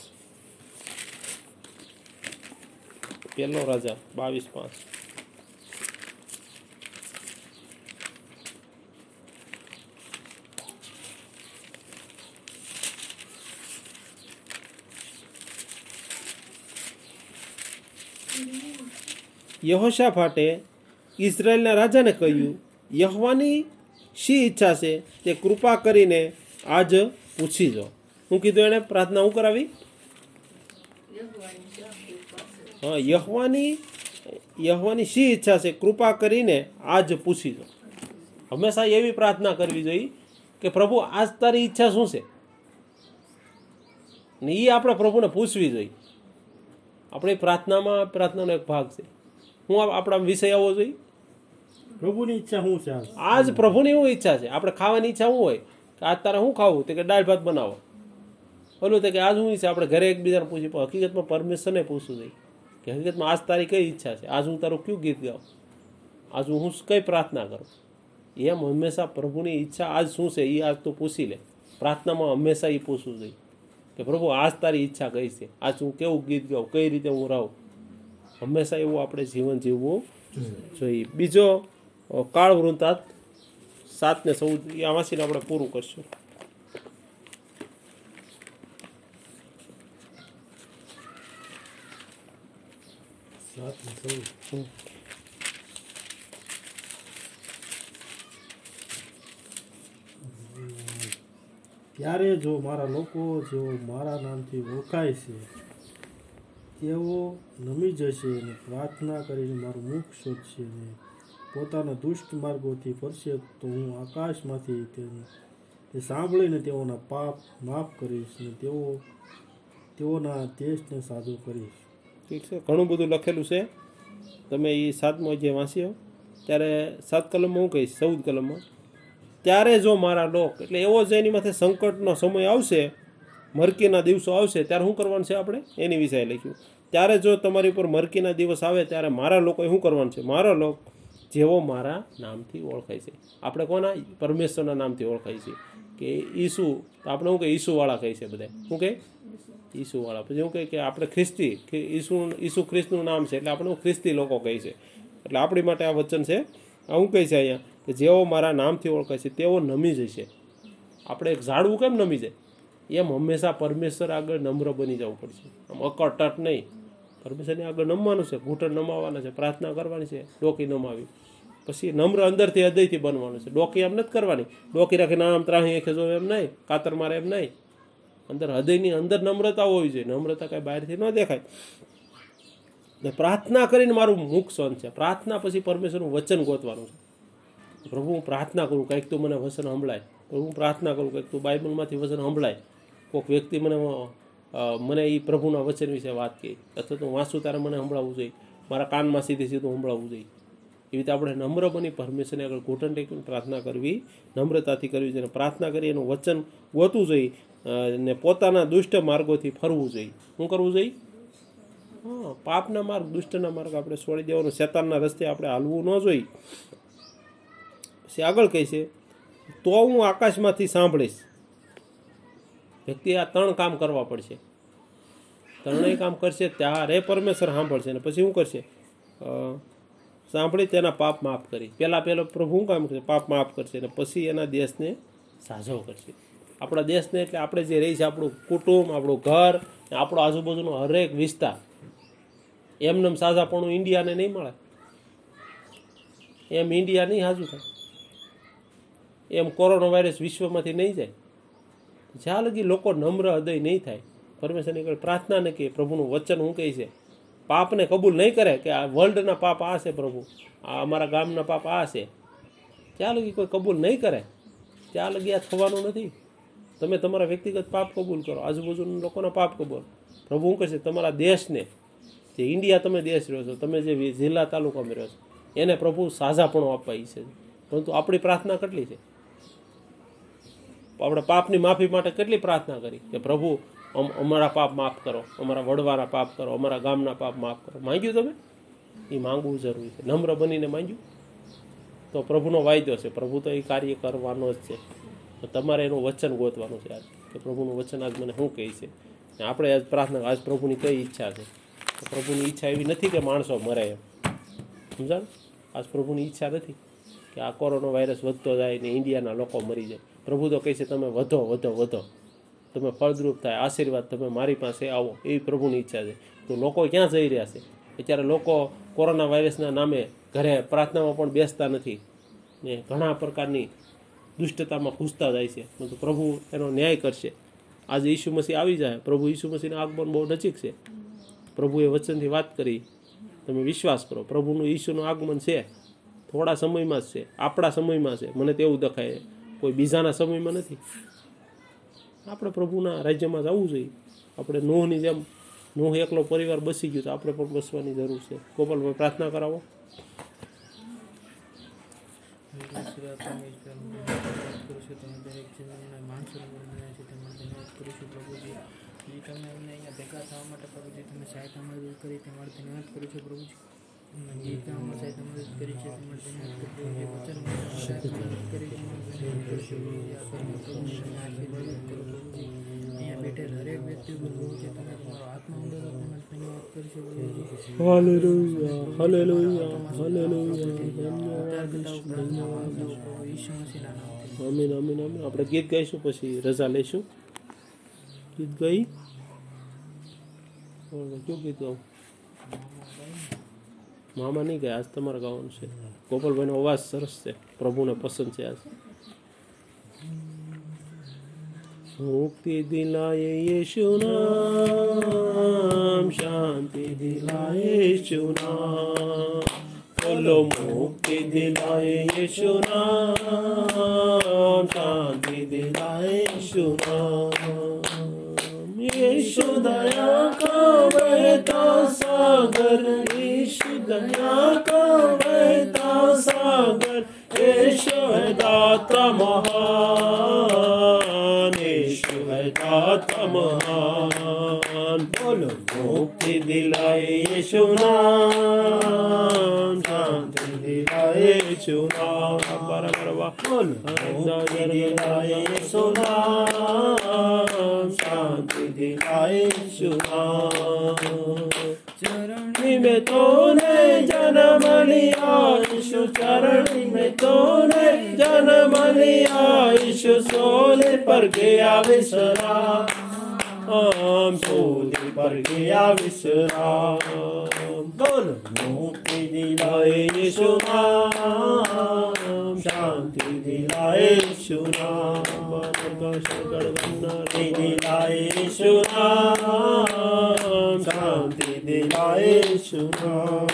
પહેલો રાજા બાવીસ પાંચ. યહોશાફાટે ઇઝરાયલના રાજાને કહ્યું, યહવાની શી ઈચ્છા છે તે કૃપા કરીને આજ પૂછી જો હું કીધું, એણે પ્રાર્થના હું કરાવી? હા, યહવાની યહવાની શી ઈચ્છા છે કૃપા કરીને આજ પૂછી જો હંમેશા એવી પ્રાર્થના કરવી જોઈએ કે પ્રભુ, આજ તારી ઈચ્છા શું છે? ને એ આપણે પ્રભુને પૂછવી જોઈએ. આપણી પ્રાર્થનામાં પ્રાર્થનાનો એક ભાગ છે. હું આપણા વિષય આવવો જોઈએ પ્રભુની ઈચ્છા શું છે આજ? પ્રભુની શું ઈચ્છા છે. આપણે ખાવાની ઈચ્છા શું હોય? કે આજ તારે શું ખાવું? તે કે દાળ ભાત બનાવો. ઓલું તો કે આજ શું ઈચ્છા. આપણે ઘરે એકબીજાને પૂછી પણ હકીકતમાં પરમેશ્વરને પૂછવું જોઈએ કે હકીકતમાં આજ તારી કઈ ઈચ્છા છે? આજ હું તારું કયું ગીત ગાઉં? આજ હું કઈ પ્રાર્થના કરું? એમ હંમેશા પ્રભુની ઈચ્છા આજ શું છે એ આજ તું પૂછી લે. પ્રાર્થનામાં હંમેશા એ પૂછવું જોઈએ કે પ્રભુ આજ તારી ઈચ્છા કઈ છે? આજ હું કેવું ગીત ગાઉં? કઈ રીતે હું રહું? હંમેશા એવું આપણે જીવન જીવવું જોઈએ. બીજો કાળ વૃંતાત સાત ને ચૌદ આમાંથી આપણે પૂરું કરશું. ત્યારે જો મારા લોકો જેઓ મારા નામથી ઓળખાય છે તેઓ નમી જશે અને પ્રાર્થના કરીને મારું મુખ શોધશે અને પોતાના દુષ્ટ માર્ગોથી ફરશે તો હું આકાશમાંથી તેને તે સાંભળીને તેઓના પાપ માફ કરીશ અને તેઓ તેઓના દેશને સાજો કરીશ. ઠીક છે. ઘણું બધું લખેલું છે. તમે એ સાતમો જે વાંચ્યો. ત્યારે સાત કલમમાં હું કહીશ, ચૌદ કલમમાં. ત્યારે જો મારા લોક, એટલે એવો જ એની માથે સંકટનો સમય આવશે મરકીના દિવસો આવશે, ત્યારે શું કરવાનું છે આપણે? એની વિષય લખ્યું ત્યારે જો તમારી ઉપર મરકીના દિવસ આવે, ત્યારે મારા લોકોએ શું કરવાનું છે? મારા લોક જેવો મારા નામથી ઓળખાય છે. આપણે કોના? પરમેશ્વરના નામથી ઓળખાય છે. કે ઈસુ આપણે શું કે ઈસુવાળા કહે છે બધા શું કહે ઈસુવાળા. પછી શું કહે કે આપણે ખ્રિસ્તી, કે ઈસુ ઈસુ ખ્રિસ્તનું નામ છે, એટલે આપણે ખ્રિસ્તી લોકો કહે છે. એટલે આપણી માટે આ વચન છે. આ શું કહે છે અહીંયા? કે જેઓ મારા નામથી ઓળખાય છે, તેઓ નમી જશે. આપણે એક ઝાડવું કેમ નમી જાય? એમ હંમેશા પરમેશ્વર આગળ નમ્ર બની જવું પડશે. આમ અકટટ નહીં. પરમેશ્વરની આગળ નમવાનું છે, ઘૂંટણ નમાવાના છે, પ્રાર્થના કરવાની છે, ડોકી નમાવી. પછી નમ્ર અંદરથી હૃદયથી બનવાનું છે. ડોકી એમ નથી કરવાની. ડોકી રાખીને આમ ત્રાહી એકે જો એમ નહીં, કાતર મારે એમ નહીં. અંદર હૃદયની અંદર નમ્રતા હોવી જોઈએ. નમ્રતા કાંઈ બહારથી ન દેખાય. ને પ્રાર્થના કરીને મારું મુખ સોન છે. પ્રાર્થના પછી પરમેશ્વરનું વચન ગોતવાનું છે. પ્રભુ, હું પ્રાર્થના કરું, કંઈક તું મને વચન સંભળાય. પ્રભુ, હું પ્રાર્થના કરું, કંઈક તું બાઇબલમાંથી વચન સંભળાય. કોઈક વ્યક્તિ મને મને એ પ્રભુના વચન વિશે વાત કહી અથવા તો વાંચું તારે મને સંભળાવવું જોઈએ. મારા કાનમાં સીધી સીધું સંભળાવવું જોઈએ. એવી રીતે આપણે નમ્ર બની પરમેશ્વરને આગળ ઘૂંટણ ટેકીને પ્રાર્થના કરવી, નમ્રતાથી કરવી જોઈએ પ્રાર્થના કરી એનું વચન ગોતવું જોઈએ ને પોતાના દુષ્ટ માર્ગોથી ફરવું જોઈએ. શું કરવું જોઈએ? હા, પાપના માર્ગ, દુષ્ટના માર્ગ આપણે છોડી દેવાનો. શેતાનના રસ્તે આપણે હાલવું ન જોઈએ. પછી આગળ કહે છે, તો હું આકાશમાંથી સાંભળીશ. વ્યક્તિ આ ત્રણ કામ કરવા પડશે. ત્રણેય કામ કરશે ત્યારે પરમેશ્વર સાંભળશે અને પછી શું કરશે? સાંભળી તેના પાપ માફ કરી. પહેલાં પહેલો પ્રભુ શું કામ કરશે? પાપ માફ કરશે અને પછી એના દેશને સાજો કરશે. આપણા દેશને એટલે આપણે જે રહી છે, આપણું કુટુંબ, આપણું ઘર, ને આપણો આજુબાજુનો હરેક વિસ્તાર. એમને સાજાપણું ઇન્ડિયાને નહીં મળે. એમ ઇન્ડિયા નહીં હાજુ થાય. એમ કોરોના વાયરસ વિશ્વમાંથી નહીં જાય. જ્યાં લગી લોકો નમ્ર હૃદય નહીં થાય. પરમેશ્વરની આગળ પ્રાર્થના ને કે પ્રભુનું વચન હું કહે છે. પાપને કબૂલ નહીં કરે કે આ વર્લ્ડના પાપ આ છે પ્રભુ. આ અમારા ગામના પાપ આ છે. ત્યાં લગી કોઈ કબૂલ નહીં કરે. ત્યાં લગી આ થવાનું નથી. તમે તમારા વ્યક્તિગત પાપ કબૂલ કરો. આજુબાજુના લોકોના પાપ કબૂલ. પ્રભુ શું કહેશે તમારા દેશને, જે ઇન્ડિયા તમે દેશ રહ્યો છો, તમે જે જિલ્લા તાલુકામાં રહ્યો છો, એને પ્રભુ સાજાપણો આપવા ઈચ્છે છે. પરંતુ આપણી પ્રાર્થના કેટલી છે? આપણે પાપની માફી માટે કેટલી પ્રાર્થના કરી કે પ્રભુ, અમ- અમારા પાપ માફ કરો, અમારા વડવાના પાપ કરો, અમારા ગામના પાપ માફ કરો. માંગ્યું તમે? એ માંગવું જરૂરી છે. નમ્ર બનીને માંગ્યું? તો પ્રભુનો વાયદો છે. પ્રભુ તો એ કાર્ય કરવાનો જ છે. તમારે એનું વચન ગોતવાનું છે આજ. કે પ્રભુનું વચન આજ મને શું કહે છે? આપણે આજ પ્રાર્થના, આજ પ્રભુની કઈ ઈચ્છા છે? પ્રભુની ઈચ્છા એવી નથી કે માણસો મરે એમ. સમજાણ? આજ પ્રભુની ઈચ્છા નથી કે આ કોરોના વાયરસ વધતો જાય ને ઇન્ડિયાના લોકો મરી જાય. પ્રભુ તો કહે છે, તમે વધો વધો વધો. તમે ફળદ્રુપ થાય, આશીર્વાદ તમે મારી પાસે આવો. એવી પ્રભુની ઈચ્છા છે. તો લોકો ક્યાં જઈ રહ્યા છે? અત્યારે લોકો કોરોના વાયરસના નામે ઘરે પ્રાર્થનામાં પણ બેસતા નથી. ને ઘણા પ્રકારની દુષ્ટતામાં ઘૂસતા જાય છે. તો પ્રભુ એનો ન્યાય કરશે. આજે ઈસુ મસીહ આવી જાય. પ્રભુ ઈસુ મસીહનું આગમન બહુ નજીક છે. પ્રભુએ વચનથી વાત કરી. તમે વિશ્વાસ કરો. પ્રભુનું ઈસુનું આગમન છે. થોડા સમયમાં જ છે. આપણા સમયમાં છે. મને તેવું દેખાય કોઈ બીજાના સમયમાં નથી. આપણે પ્રભુના રાજ્યમાં જવું જોઈએ. આપણે નોહની જેમ, નોહ એકલો પરિવાર બસી ગયો તો આપણે પણ બસવાની જરૂર છે. ગોપાલભાઈ, પ્રાર્થના કરાવો. પ્રભુજી તમે અમને અહીંયા ભેગા થવા માટે પ્રભુજી, તમે સહાયતા મદદ કરી, તે માટે ધન્યવાદ કરું છું પ્રભુજી. જે તમે અમારી સહાયતા મદદ કરી છે તે માટે ધન્યવાદ કરું છું જે વચન સહાયતા મદદ કરી છે તે માટે ધન્યવાદ કરું છું પ્રભુજી આ કર્મ પ્રભુને તમે આશીર્વાદ કરો પ્રભુજી અહીંયા બેઠેલ હરેક વ્યક્તિ ઉપર પ્રભુજી તમે તમારો આત્મા અંદર તે માટે ધન્યવાદ કરું છું પ્રભુજી હાલેલુયા હાલેલુયા હાલેલુયા ધન્યવાદ ઈસુ મસીહના નામથી આમીન આમીન આમીન આપણે ગીત ગાઈશું પછી રજા લઈશું ગીત ગાઈ ઓલું કયું ગીત ગાવું મામા નહીં ગયા આજ તમારે ગાવાનું છે ગોપાલભાઈનો અવાજ સરસ છે પ્રભુને પસંદ છે આજ મુક્તિ દિલાય યશુ નામ શાંતિ દિલાય યશુ નામ બોલો મુક્તિ દિલાય યશુ નામ શાંતિ દિલાય યશુ નામ યશુ દયા કા બહેતા સાગર યશુ ગંગા કવૈતા સાગર ઈશ્વર દાતા મહાન ઈશ્વર દાતા મહાન બોલો મુક્તિ દિલાય યશુના શાંતિ દિલાય યશુના બરાબર વાહ બોલો મુક્તિ દિલાય યશુના શાંતિ દિલાય યશુના में तूने जन्म लिया यीशु चरणी में तूने जन्म लिया यीशु सोले पर गया विश्राम सोले पर गया विश्राम बोल मुक्ति दिलाए यीशु शांति दिलाए यीशु नाम। दिलाए यीशु शांति दिलाए यीशु नाम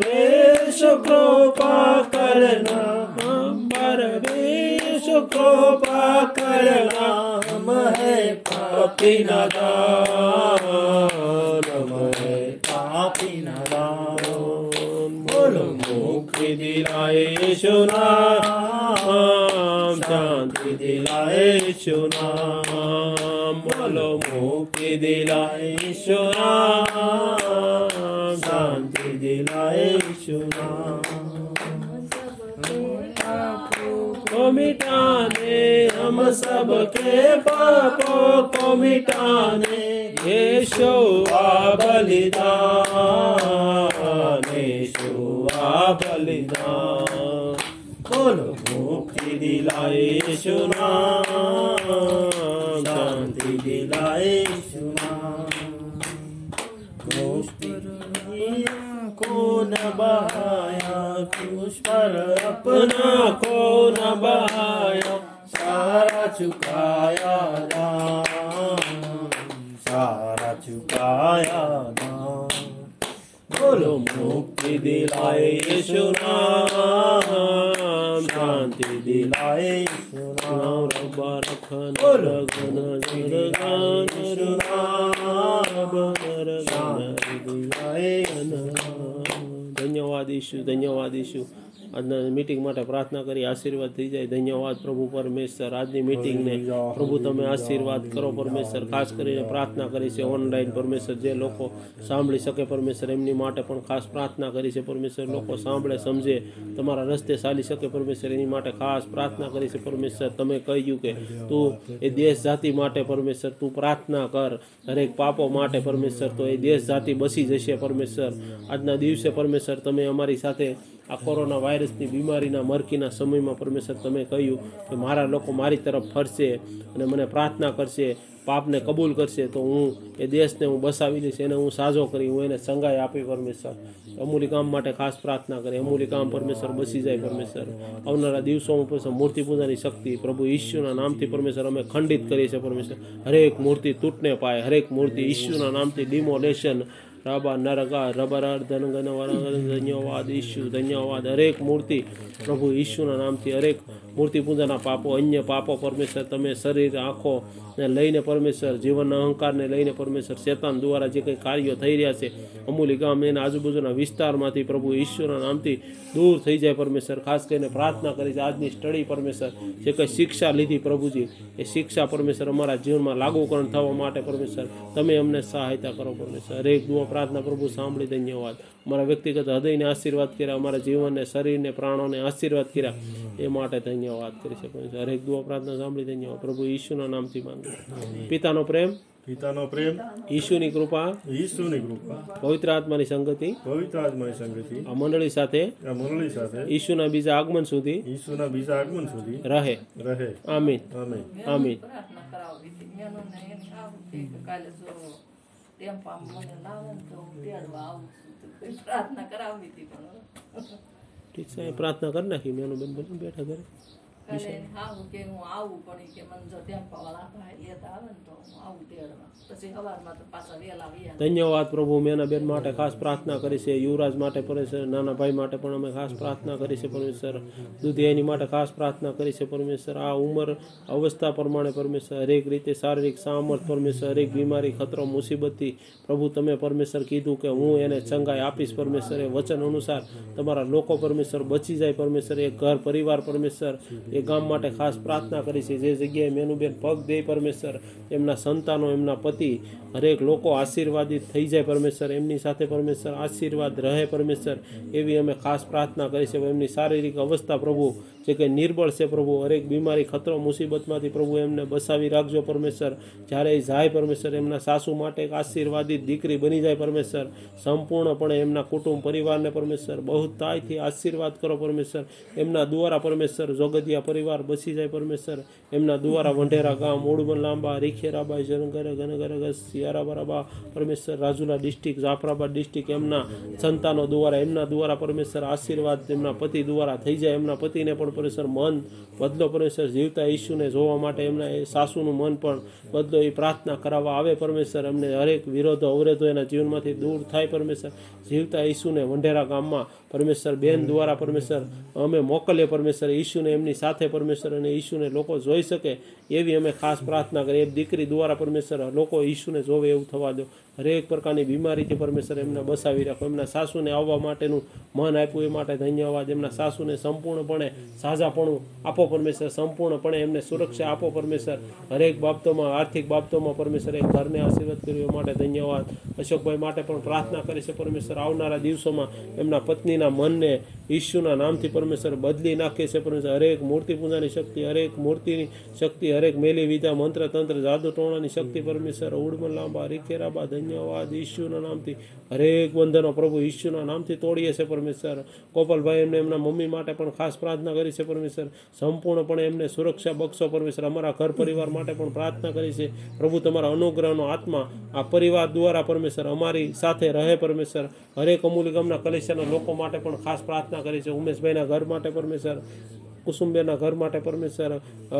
वेश कृपा करना हम पर वेश कृपा करना हम है पापी नादान हम है पापी नादान बोलो मुक्ति दिलाए यीशु नाम शांति दिलाए यीशु नाम बोलो मुक्ति दिलाए यीशु नाम शांति दिलाए यीशु नाम को मिटाने हम सबके पापों को मिटाने यीशु आ बलिदान यीशु आ बलिदान बोलो मुक्ति दिलाए यीशु नाम शांति दिलाए यीशु नाम को न बहाया क्रूस पर अपना को न बहाया सारा चुकाया दाम सारा चुकाया दाम बोलो मुक्ति दिलाए यीशु રામ શાંતિ દિલાએ સુનાવ રબ્બા રખન રગન જરગાન સુનાવ રગન ધન્યવાદ ઈશુ ધન્યવાદ ઈશુ. આજના મિટિંગ માટે પ્રાર્થના કરી આશીર્વાદ થઈ જાય. ધન્યવાદ પ્રભુ પરમેશ્વર. આજની મિટિંગને પ્રભુ તમે આશીર્વાદ કરો પરમેશ્વર. ખાસ કરીને પ્રાર્થના કરી છે ઓનલાઈન પરમેશ્વર. જે લોકો સાંભળી શકે પરમેશ્વર એમની માટે પણ ખાસ પ્રાર્થના કરી છે પરમેશ્વર. લોકો સાંભળે સમજે તમારા રસ્તે ચાલી શકે પરમેશ્વર. એની માટે ખાસ પ્રાર્થના કરી છે પરમેશ્વર. તમે કહ્યું કે તું એ દેશ જાતિ માટે પરમેશ્વર તું પ્રાર્થના કર. દરેક પાપો માટે પરમેશ્વર તો એ દેશ જાતિ બસી જશે પરમેશ્વર. આજના દિવસે પરમેશ્વર તમે અમારી સાથે આ કોરોના વાયરસની બીમારીના મરકીના સમયમાં પરમેશ્વર તમે કહ્યું કે મારા લોકો મારી તરફ ફરશે અને મને પ્રાર્થના કરશે, પાપને કબૂલ કરશે, તો હું એ દેશને હું બસાવી દઈશ, એને હું સાજો કરી, હું એને સંગાઈ આપી પરમેશ્વર. અમૂલી કામ માટે ખાસ પ્રાર્થના કરે અમૂલી કામ પરમેશ્વર બસી જાય પરમેશ્વર. આવનારા દિવસોમાં પરમેશ્વર મૂર્તિ પૂજાની શક્તિ, પ્રભુ ઈશ્વરના નામથી પરમેશ્વર અમે ખંડિત કરીએ છીએ પરમેશ્વર. હરેક મૂર્તિ તૂટને પાય, હરેક મૂર્તિ ઈશ્વરના નામથી ડિમોલેશન રાબા નરગા રબર ધનગન ધન્યવાદ ધન્યવાદ. હરેક મૂર્તિ પ્રભુ ઈશુના નામથી હરેક મૂર્તિ પૂજાના પાપો, અન્ય પાપો પરમેશ્વર, તમે શરીર, આંખો ને લઈને પરમેશ્વર, જીવનના અહંકારને લઈને પરમેશ્વર, શેતાન દ્વારા જે કંઈ કાર્યો થઈ રહ્યા છે, અમૂલી ગામ એના આજુબાજુના વિસ્તારમાંથી પ્રભુ ઈશ્વરના નામથી દૂર થઈ જાય પરમેશ્વર. ખાસ કરીને પ્રાર્થના કરી છે, આજની સ્ટડી પરમેશ્વર, જે કંઈ શિક્ષા લીધી પ્રભુજી, એ શિક્ષા પરમેશ્વર અમારા જીવનમાં લાગુકરણ થવા માટે પરમેશ્વર, તમે અમને સહાયતા કરો પરમેશ્વર. હરેક દુઆ પ્રાર્થના પ્રભુ સાંભળી ધન્યવાદ મારા વ્યક્તિગત હૃદયને આશીર્વાદ કર્યા અમારા જીવનને શરીરને પ્રાણોને આશીર્વાદ કર્યા. એ માટે ધન્યવાદ કરી શકું છું. હરેક દુઆ પ્રાર્થના સાંભળી ધન્યવાદ પ્રભુ ઈશુના નામથી માંગુ પિતાનો પ્રેમ પિતાનો પ્રેમ ઈશુની કૃપા ઈશુની કૃપા. પવિત્ર આત્માની સંગતિ પવિત્ર આત્માની સંગતિ. આ મંડળી સાથે આ મંડળી સાથે ઈશુના બીજા આગમન સુધી ઈશુના બીજા આગમન સુધી રહે. રહે. આમીન. આમીન. આમીન. પ્રાર્થના કરાવવી હતી મેં એને એને આવું છે કે કાલે જો ટેમ્પા મને લાવે ને તો હું તેડવા આવું છું પ્રાર્થના કરાવી હતી પણ ઠીક છે પ્રાર્થના કરી નાખી મેનું બેન બેઠા ઘરે કાલે કે હું આવું પણ કે મને જો ટેમ્પા ભાઈ લેતા આવે ને તો હું આવું તેડવા. પછી સવારમાં તો પાછા વહેલા વ્યા ધન્યવાદ પ્રભુ મેનાબેન માટે ખાસ પ્રાર્થના કરી છે. યુવરાજ માટે પરમેશ્વર નાના ભાઈ માટે પણ અમે ખાસ પ્રાર્થના કરી છે પરમેશ્વર. દુધિયાની માટે ખાસ પ્રાર્થના કરી છે પરમેશ્વર. આ ઉંમર અવસ્થા પ્રમાણે પરમેશ્વર. હરેક રીતે શારીરિક સામર્થ પરમેશ્વર હરેક બીમારી ખતરો મુસીબતથી પ્રભુ તમે પરમેશ્વર કીધું કે હું એને ચંગાઈ આપીશ પરમેશ્વર. એ વચન અનુસાર તમારા લોકો પરમેશ્વર બચી જાય પરમેશ્વર. એ ઘર પરિવાર પરમેશ્વર. એ ગામ માટે ખાસ પ્રાર્થના કરી છે. જે જગ્યાએ મેનુબેન પગ દે પરમેશ્વર, એમના સંતાનો, એમના પતિ, હરેક લોકો આશીર્વાદિત થઈ જાય પરમેશ્વર, એમની સાથે પરમેશ્વર આશીર્વાદ રહે પરમેશ્વર, એવી અમે ખાસ પ્રાર્થના કરી છે. એમની શારીરિક અવસ્થા પ્રભુ જે કંઈ નિર્બળ છે પ્રભુ, હરેક બીમારી, ખતરો, મુસીબતમાંથી પ્રભુ એમને બસાવી રાખજો પરમેશ્વર. જ્યારે એ જાય પરમેશ્વર, એમના સાસુ માટે એક આશીર્વાદિત દીકરી બની જાય પરમેશ્વર. સંપૂર્ણપણે એમના કુટુંબ, પરિવારને પરમેશ્વર. બહુતાયથી આશીર્વાદ કરો પરમેશ્વર. એમના દ્વારા પરમેશ્વર જોગદિયા પરિવાર બસી જાય પરમેશ્વર. એમના દ્વારા વંઢેરા ગામ ઓડબન લાંબા, રીખેરાબાઈ જનગર ગનગરગસ સિયારાબરાબા પરમેશ્વર, રાજુલા ડિસ્ટ્રિક્ટ, જાફરાબાદ ડિસ્ટ્રિક્ટ, એમના સંતાનો દ્વારા, એમના દ્વારા પરમેશ્વર આશીર્વાદ, એમના પતિ દ્વારા થઈ જાય, એમના પતિને પણ પરમેશ્વર મન, બદલો પરમેશ્વર જીવતા ઈશુને જોવા માટે એમના એ સાસુનું મન પણ બદલો એ પ્રાર્થના કરાવવા આવે પરમેશ્વર. એમને હરેક વિરોધો, અવરોધો એના જીવનમાંથી દૂર થાય પરમેશ્વર. જીવતા ઈશુને વંઢેરા ગામમાં પરમેશ્વર બેન દ્વારા પરમેશ્વર અમે મોકલીએ પરમેશ્વર. ઈશુને એમની સાથે પરમેશ્વર અને ઈશુને લોકો જોઈ શકે એવી અમે ખાસ પ્રાર્થના કરીએ. દીકરી દ્વારા પરમેશ્વર લોકો ઈશુને જોવે એવું થવા દો. હરેક પ્રકારની બીમારીથી પરમેશ્વર એમને બસાવી રાખો, એમના સાસુને આવવા માટેનું મન આપ્યું, એ માટે ધન્યવાદ એમના સાસુને સંપૂર્ણપણે સાજાપણું આપો પરમેશ્વર, સંપૂર્ણપણે એમને સુરક્ષા આપો પરમેશ્વર. હરેક બાબતોમાં, આર્થિક બાબતોમાં પરમેશ્વર એ ઘરને આશીર્વાદ કર્યો, એ માટે ધન્યવાદ અશોકભાઈ માટે પણ પ્રાર્થના કરી છે પરમેશ્વર, આવનારા દિવસોમાં એમના પત્નીના મનને ઈશુના નામથી પરમેશ્વર બદલી નાખે છે પરમેશ્વર. હરેક મૂર્તિ પૂજાની શક્તિ, હરેક મૂર્તિની શક્તિ, હરેક મેલી વિધા મંત્ર, તંત્ર, જાદુ ટોણાની શક્તિ પરમેશ્વર. ઉડમ લાંબા રીખેરાબા ધન્યવાદ ઈશુના નામથી. હરેક બંધનો પ્રભુ ઈશુના નામથી તોડીએ છે પરમેશ્વર. ગોપાલભાઈ એમને એમના મમ્મી માટે પણ ખાસ પ્રાર્થના કરી છે પરમેશ્વર. સંપૂર્ણપણે એમને સુરક્ષા બક્ષો પરમેશ્વર. અમારા ઘર પરિવાર માટે પણ પ્રાર્થના કરી છે. પ્રભુ, તમારા અનુગ્રહનો આત્મા આ પરિવાર દ્વારા પરમેશ્વર અમારી સાથે રહે પરમેશ્વર. હરેક અમૂલ્ય ગામના કલેક્શનના લોકો માટે પણ ખાસ પ્રાર્થના કરી છે. ઉમેશભાઈના ઘર માટે પરમેશ્વર. કુસુમબેનના ઘર માટે પરમેશ્વર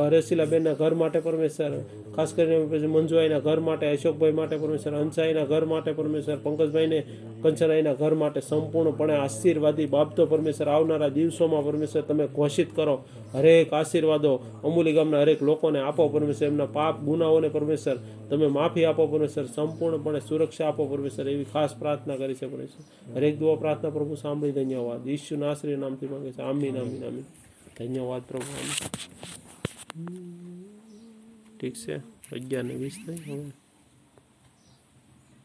રેસીલાબેનના ઘર માટે પરમેશ્વર, ખાસ કરીને પછી મંજુઆઈના ઘર માટે, અશોકભાઈ માટે પરમેશ્વર હંસાઈના ઘર માટે પરમેશ્વર, પંકજભાઈને કંચનાઈના ઘર માટે સંપૂર્ણપણે આશીર્વાદી બાબતો પરમેશ્વર આવનારા દિવસોમાં પરમેશ્વર તમે ઘોષિત કરો. હરેક આશીર્વાદો અમૂલી ગામના હરેક લોકોને આપો પરમેશ્વર. એમના પાપ ગુનાઓને પરમેશ્વર તમે માફી આપો પરમેશ્વર. સંપૂર્ણપણે સુરક્ષા આપો પરમેશ્વર. એવી ખાસ પ્રાર્થના કરી છે પરમેશ્વર. હરેક દુઆ પ્રાર્થના પ્રભુ સાંભળી ધન્યવાદ. ઈશ્વના નાશ્રી નામથી માંગે છે. આમની નામી આમીન. ધન્યવાદ પ્રભુ ઠીક છે અગિયાર ને વીસ થઈ હવે